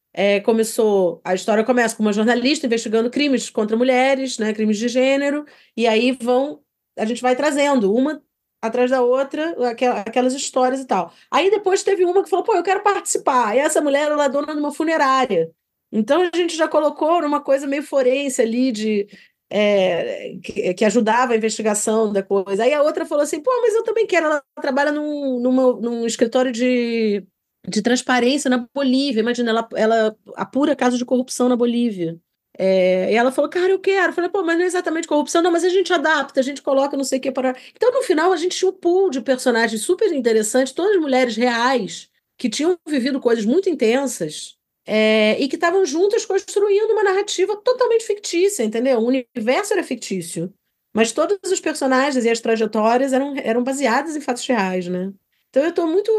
começou a história começa com uma jornalista investigando crimes contra mulheres, né? Crimes de gênero, e aí vão a gente vai trazendo uma atrás da outra aquelas histórias e tal. Aí depois teve uma que falou, pô, eu quero participar. E essa mulher ela é dona de uma funerária. Então a gente já colocou numa coisa meio forense ali de é, que, que, ajudava a investigação da coisa. Aí a outra falou assim: pô, mas eu também quero. Ela trabalha num, numa, num escritório de, de transparência na Bolívia. Imagina, ela, ela apura casos de corrupção na Bolívia. É, e ela falou, cara, eu quero. Eu falei, pô, mas não é exatamente corrupção, não, mas a gente adapta, a gente coloca não sei o que para. Então, no final, a gente tinha um pool de personagens super interessantes, todas mulheres reais, que tinham vivido coisas muito intensas é, e que estavam juntas construindo uma narrativa totalmente fictícia, entendeu? O universo era fictício, mas todos os personagens e as trajetórias eram, eram baseadas em fatos reais, né? Então eu estou muito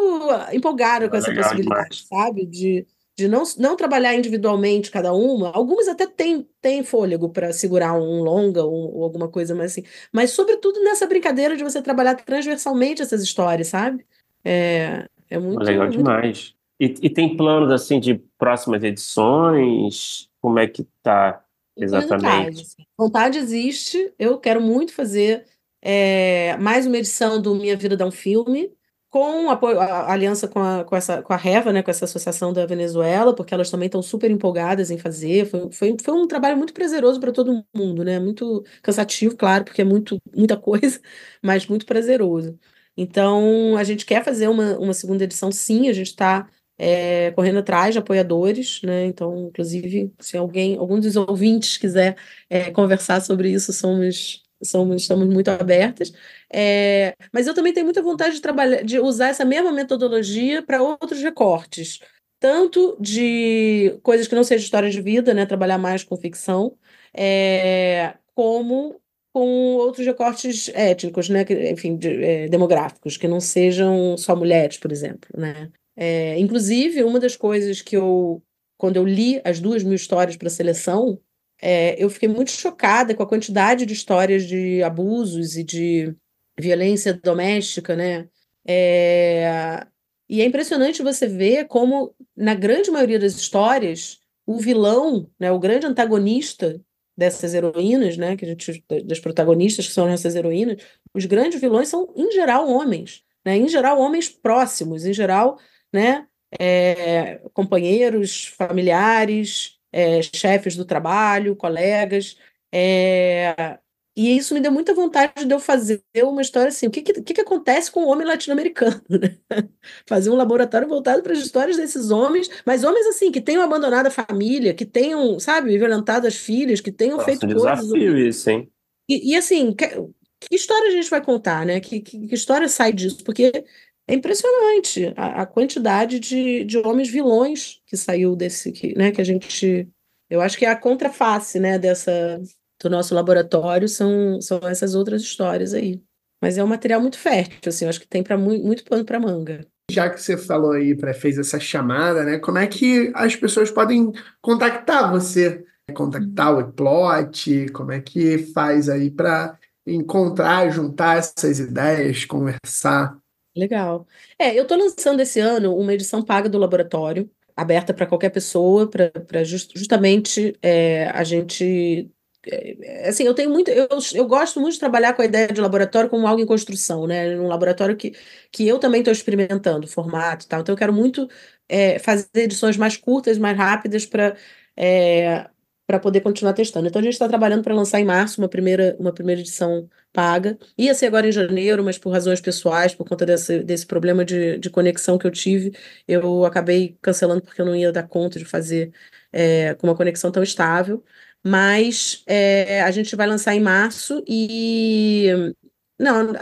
empolgada com é essa possibilidade, sabe? De, de não, não trabalhar individualmente cada uma. Algumas até têm, têm fôlego para segurar um longa ou, ou, alguma coisa mais assim. Mas, sobretudo, nessa brincadeira de você trabalhar transversalmente essas histórias, sabe? É, é muito.
Legal
muito...
demais. E, e, tem planos assim de próximas edições? Como é que tá exatamente?
Vontade, assim. vontade existe. Eu quero muito fazer é, mais uma edição do Minha Vida Dá um Filme, com apoio, a, a aliança com a, com, essa, com a Reva, né, com essa associação da Venezuela, porque elas também estão super empolgadas em fazer. Foi, foi, foi um trabalho muito prazeroso para todo mundo, né? Muito cansativo, claro, porque é muito, muita coisa, mas muito prazeroso. Então, a gente quer fazer uma, uma segunda edição, sim, a gente está é, correndo atrás de apoiadores, né? Então, inclusive, se alguém, algum dos ouvintes quiser é, conversar sobre isso, somos, somos, estamos muito abertas. É, mas eu também tenho muita vontade de trabalhar, de usar essa mesma metodologia para outros recortes, tanto de coisas que não sejam histórias de vida, né? Trabalhar mais com ficção, é, como com outros recortes étnicos, né? Enfim, de, é, demográficos, que não sejam só mulheres, por exemplo, né? É, inclusive, uma das coisas que eu, quando eu li as duas mil histórias para a seleção, é, eu fiquei muito chocada com a quantidade de histórias de abusos e de violência doméstica, né? É, e é impressionante você ver como, na grande maioria das histórias, o vilão, né, o grande antagonista dessas heroínas, né, que a gente, das protagonistas que são essas heroínas, os grandes vilões são, em geral, homens. Né? Em geral, homens próximos, em geral, né? É, companheiros, familiares, é, chefes do trabalho, colegas. É, e isso me deu muita vontade de eu fazer uma história assim. O que, que, que acontece com o homem latino-americano? Né? Fazer um laboratório voltado para as histórias desses homens, mas homens assim, que tenham abandonado a família, que tenham, sabe, violentado as filhas, que tenham Nossa, feito
um
coisas.
desafio isso, hein?
E, e assim, que, que, história a gente vai contar, né? Que, que, que história sai disso? Porque é impressionante a, a quantidade de, de homens vilões que saiu desse, que, né, que a gente. Eu acho que é a contraface, né, dessa do nosso laboratório são, são essas outras histórias aí. Mas é um material muito fértil, assim, eu acho que tem para muito, muito pano para manga.
Já que você falou aí, para fez essa chamada, né? Como é que as pessoas podem contactar você? Contactar o plot? Como é que faz aí para encontrar, juntar essas ideias, conversar?
Legal. É, eu estou lançando esse ano uma edição paga do laboratório, aberta para qualquer pessoa, para just, justamente é, a gente. É, assim, eu tenho muito. Eu, eu gosto muito de trabalhar com a ideia de laboratório como algo em construção, né? Um laboratório que, que eu também estou experimentando, formato e tal. Então, eu quero muito é, fazer edições mais curtas, mais rápidas, para é, para poder continuar testando. Então a gente está trabalhando para lançar em março uma primeira, uma primeira edição paga. Ia ser agora em janeiro, mas por razões pessoais, por conta desse, desse problema de, de conexão que eu tive, eu acabei cancelando porque eu não ia dar conta de fazer é, com uma conexão tão estável. Mas é, a gente vai lançar em março e não,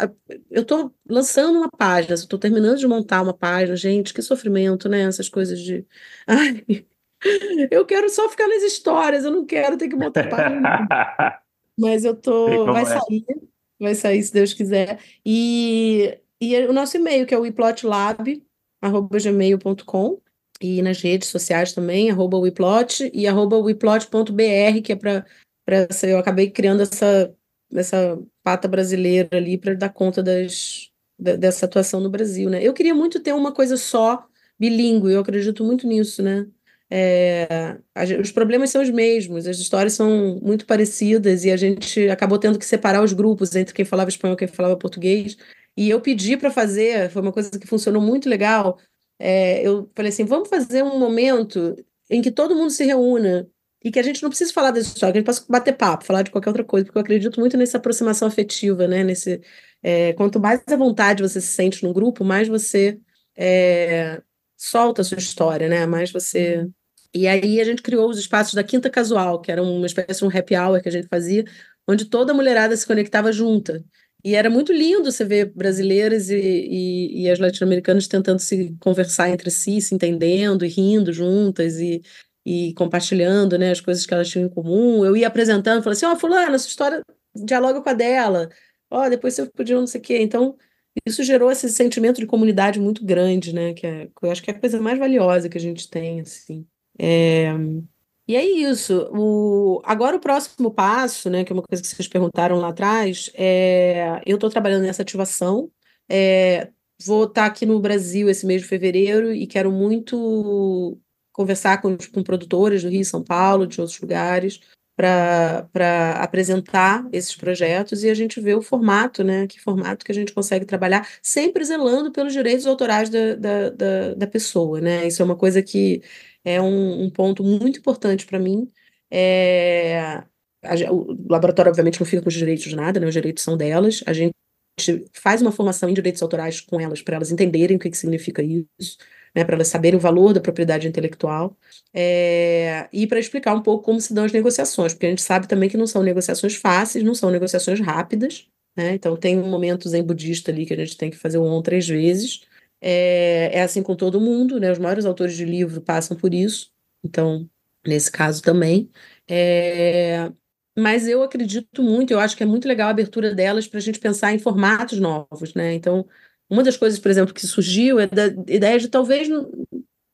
eu estou lançando uma página, estou terminando de montar uma página, gente, que sofrimento, né? Essas coisas de. Ai, eu quero só ficar nas histórias, eu não quero ter que montar página. Mas eu tô. Vai é. sair, vai sair se Deus quiser. E, e o nosso e-mail, que é o iplotlab.gmail.com e nas redes sociais também, arroba wiplot e arroba wiplot.br, que é para eu acabei criando essa, essa pata brasileira ali para dar conta das, da, dessa atuação no Brasil, né? Eu queria muito ter uma coisa só bilíngue, eu acredito muito nisso, né? É, os problemas são os mesmos, as histórias são muito parecidas e a gente acabou tendo que separar os grupos entre quem falava espanhol e quem falava português. E eu pedi para fazer, foi uma coisa que funcionou muito legal. É, eu falei assim: vamos fazer um momento em que todo mundo se reúna e que a gente não precisa falar dessa história, que a gente possa bater papo, falar de qualquer outra coisa, porque eu acredito muito nessa aproximação afetiva, né? Nesse, é, quanto mais à vontade você se sente no grupo, mais você é, solta a sua história, né? Mais você E aí a gente criou os espaços da Quinta Casual, que era uma espécie de um happy hour que a gente fazia, onde toda a mulherada se conectava junta. E era muito lindo você ver brasileiras e, e, e as latino-americanas tentando se conversar entre si, se entendendo e rindo juntas e, e compartilhando né, as coisas que elas tinham em comum. Eu ia apresentando, falando assim, ó, oh, fulana, essa história dialoga com a dela. Ó, oh, depois você podia não sei o quê. Então, isso gerou esse sentimento de comunidade muito grande, né? Que, é, que eu acho que é a coisa mais valiosa que a gente tem, assim. É... E é isso. O... Agora o próximo passo, né, que é uma coisa que vocês perguntaram lá atrás, é... eu estou trabalhando nessa ativação. É... Vou estar tá aqui no Brasil esse mês de fevereiro e quero muito conversar com, com produtores do Rio São Paulo, de outros lugares, para apresentar esses projetos e a gente vê o formato, né? Que formato que a gente consegue trabalhar, sempre zelando pelos direitos autorais da, da, da, da pessoa, né? Isso é uma coisa que é um, um ponto muito importante para mim. É, a, o laboratório, obviamente, não fica com os direitos de nada, né? Os direitos são delas. A gente faz uma formação em direitos autorais com elas, para elas entenderem o que, que significa isso, né? Para elas saberem o valor da propriedade intelectual. É, e para explicar um pouco como se dão as negociações, porque a gente sabe também que não são negociações fáceis, não são negociações rápidas. Né? Então, tem um momento zen budista ali que a gente tem que fazer o on três vezes. É, é assim com todo mundo, né? Os maiores autores de livro passam por isso, então, nesse caso também. É, mas eu acredito muito, eu acho que é muito legal a abertura delas para a gente pensar em formatos novos, né? Então, uma das coisas, por exemplo, que surgiu é da ideia de talvez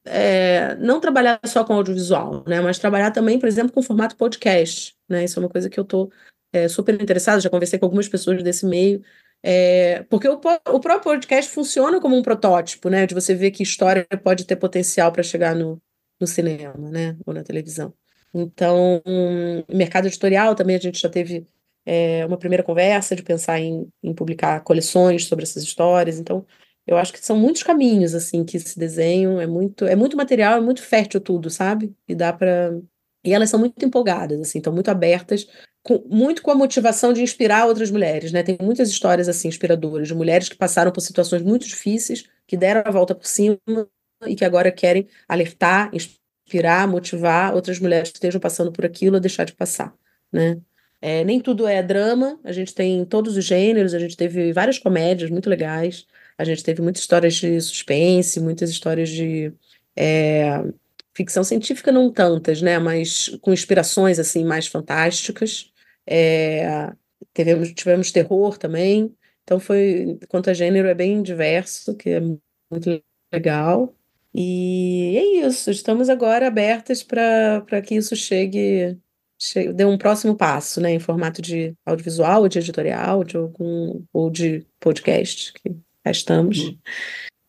é, não trabalhar só com audiovisual, né? Mas trabalhar também, por exemplo, com formato podcast, né? Isso é uma coisa que eu estou é, super interessada, já conversei com algumas pessoas desse meio, é, porque o, o próprio podcast funciona como um protótipo, né? De você ver que história pode ter potencial para chegar no, no cinema, né? Ou na televisão. Então, um, mercado editorial também a gente já teve é, uma primeira conversa de pensar em, em, publicar coleções sobre essas histórias. Então, eu acho que são muitos caminhos assim que se desenham. É muito, é muito material, é muito fértil tudo, sabe? E dá para e elas são muito empolgadas, assim, estão muito abertas com, muito com a motivação de inspirar outras mulheres, né? Tem muitas histórias assim inspiradoras de mulheres que passaram por situações muito difíceis, que deram a volta por cima e que agora querem alertar, inspirar, motivar outras mulheres que estejam passando por aquilo a deixar de passar, né? É, nem tudo é drama, a gente tem todos os gêneros, a gente teve várias comédias muito legais, a gente teve muitas histórias de suspense, muitas histórias de é, ficção científica não tantas, né, mas com inspirações assim mais fantásticas. É, tivemos, tivemos terror também. Então foi, quanto a gênero, é bem diverso, que é muito legal. E é isso, estamos agora abertas para que isso chegue, chegue, dê um próximo passo, né, em formato de audiovisual, ou de editorial, de algum, ou de podcast, que já estamos. Uhum.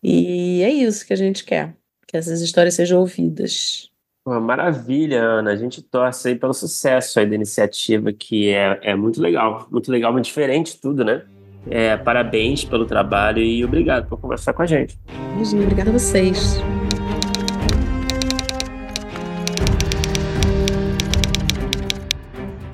E é isso que a gente quer, que essas histórias sejam ouvidas.
Uma maravilha, Ana. A gente torce aí pelo sucesso aí da iniciativa, que é, é muito legal. Muito legal, muito diferente tudo, né? É, parabéns pelo trabalho e obrigado por conversar com a gente.
Imagina, obrigada a vocês.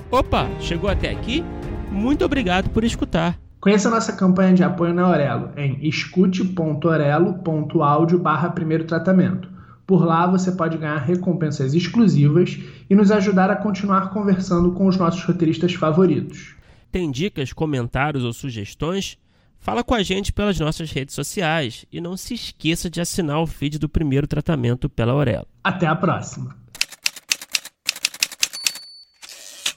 Opa, chegou até aqui? Muito obrigado por escutar.
Conheça a nossa campanha de apoio na Aurelo em escute.orelo.audio barra primeiro tratamento. Por lá você pode ganhar recompensas exclusivas e nos ajudar a continuar conversando com os nossos roteiristas favoritos.
Tem dicas, comentários ou sugestões? Fala com a gente pelas nossas redes sociais e não se esqueça de assinar o feed do primeiro tratamento pela Aurelo.
Até a próxima!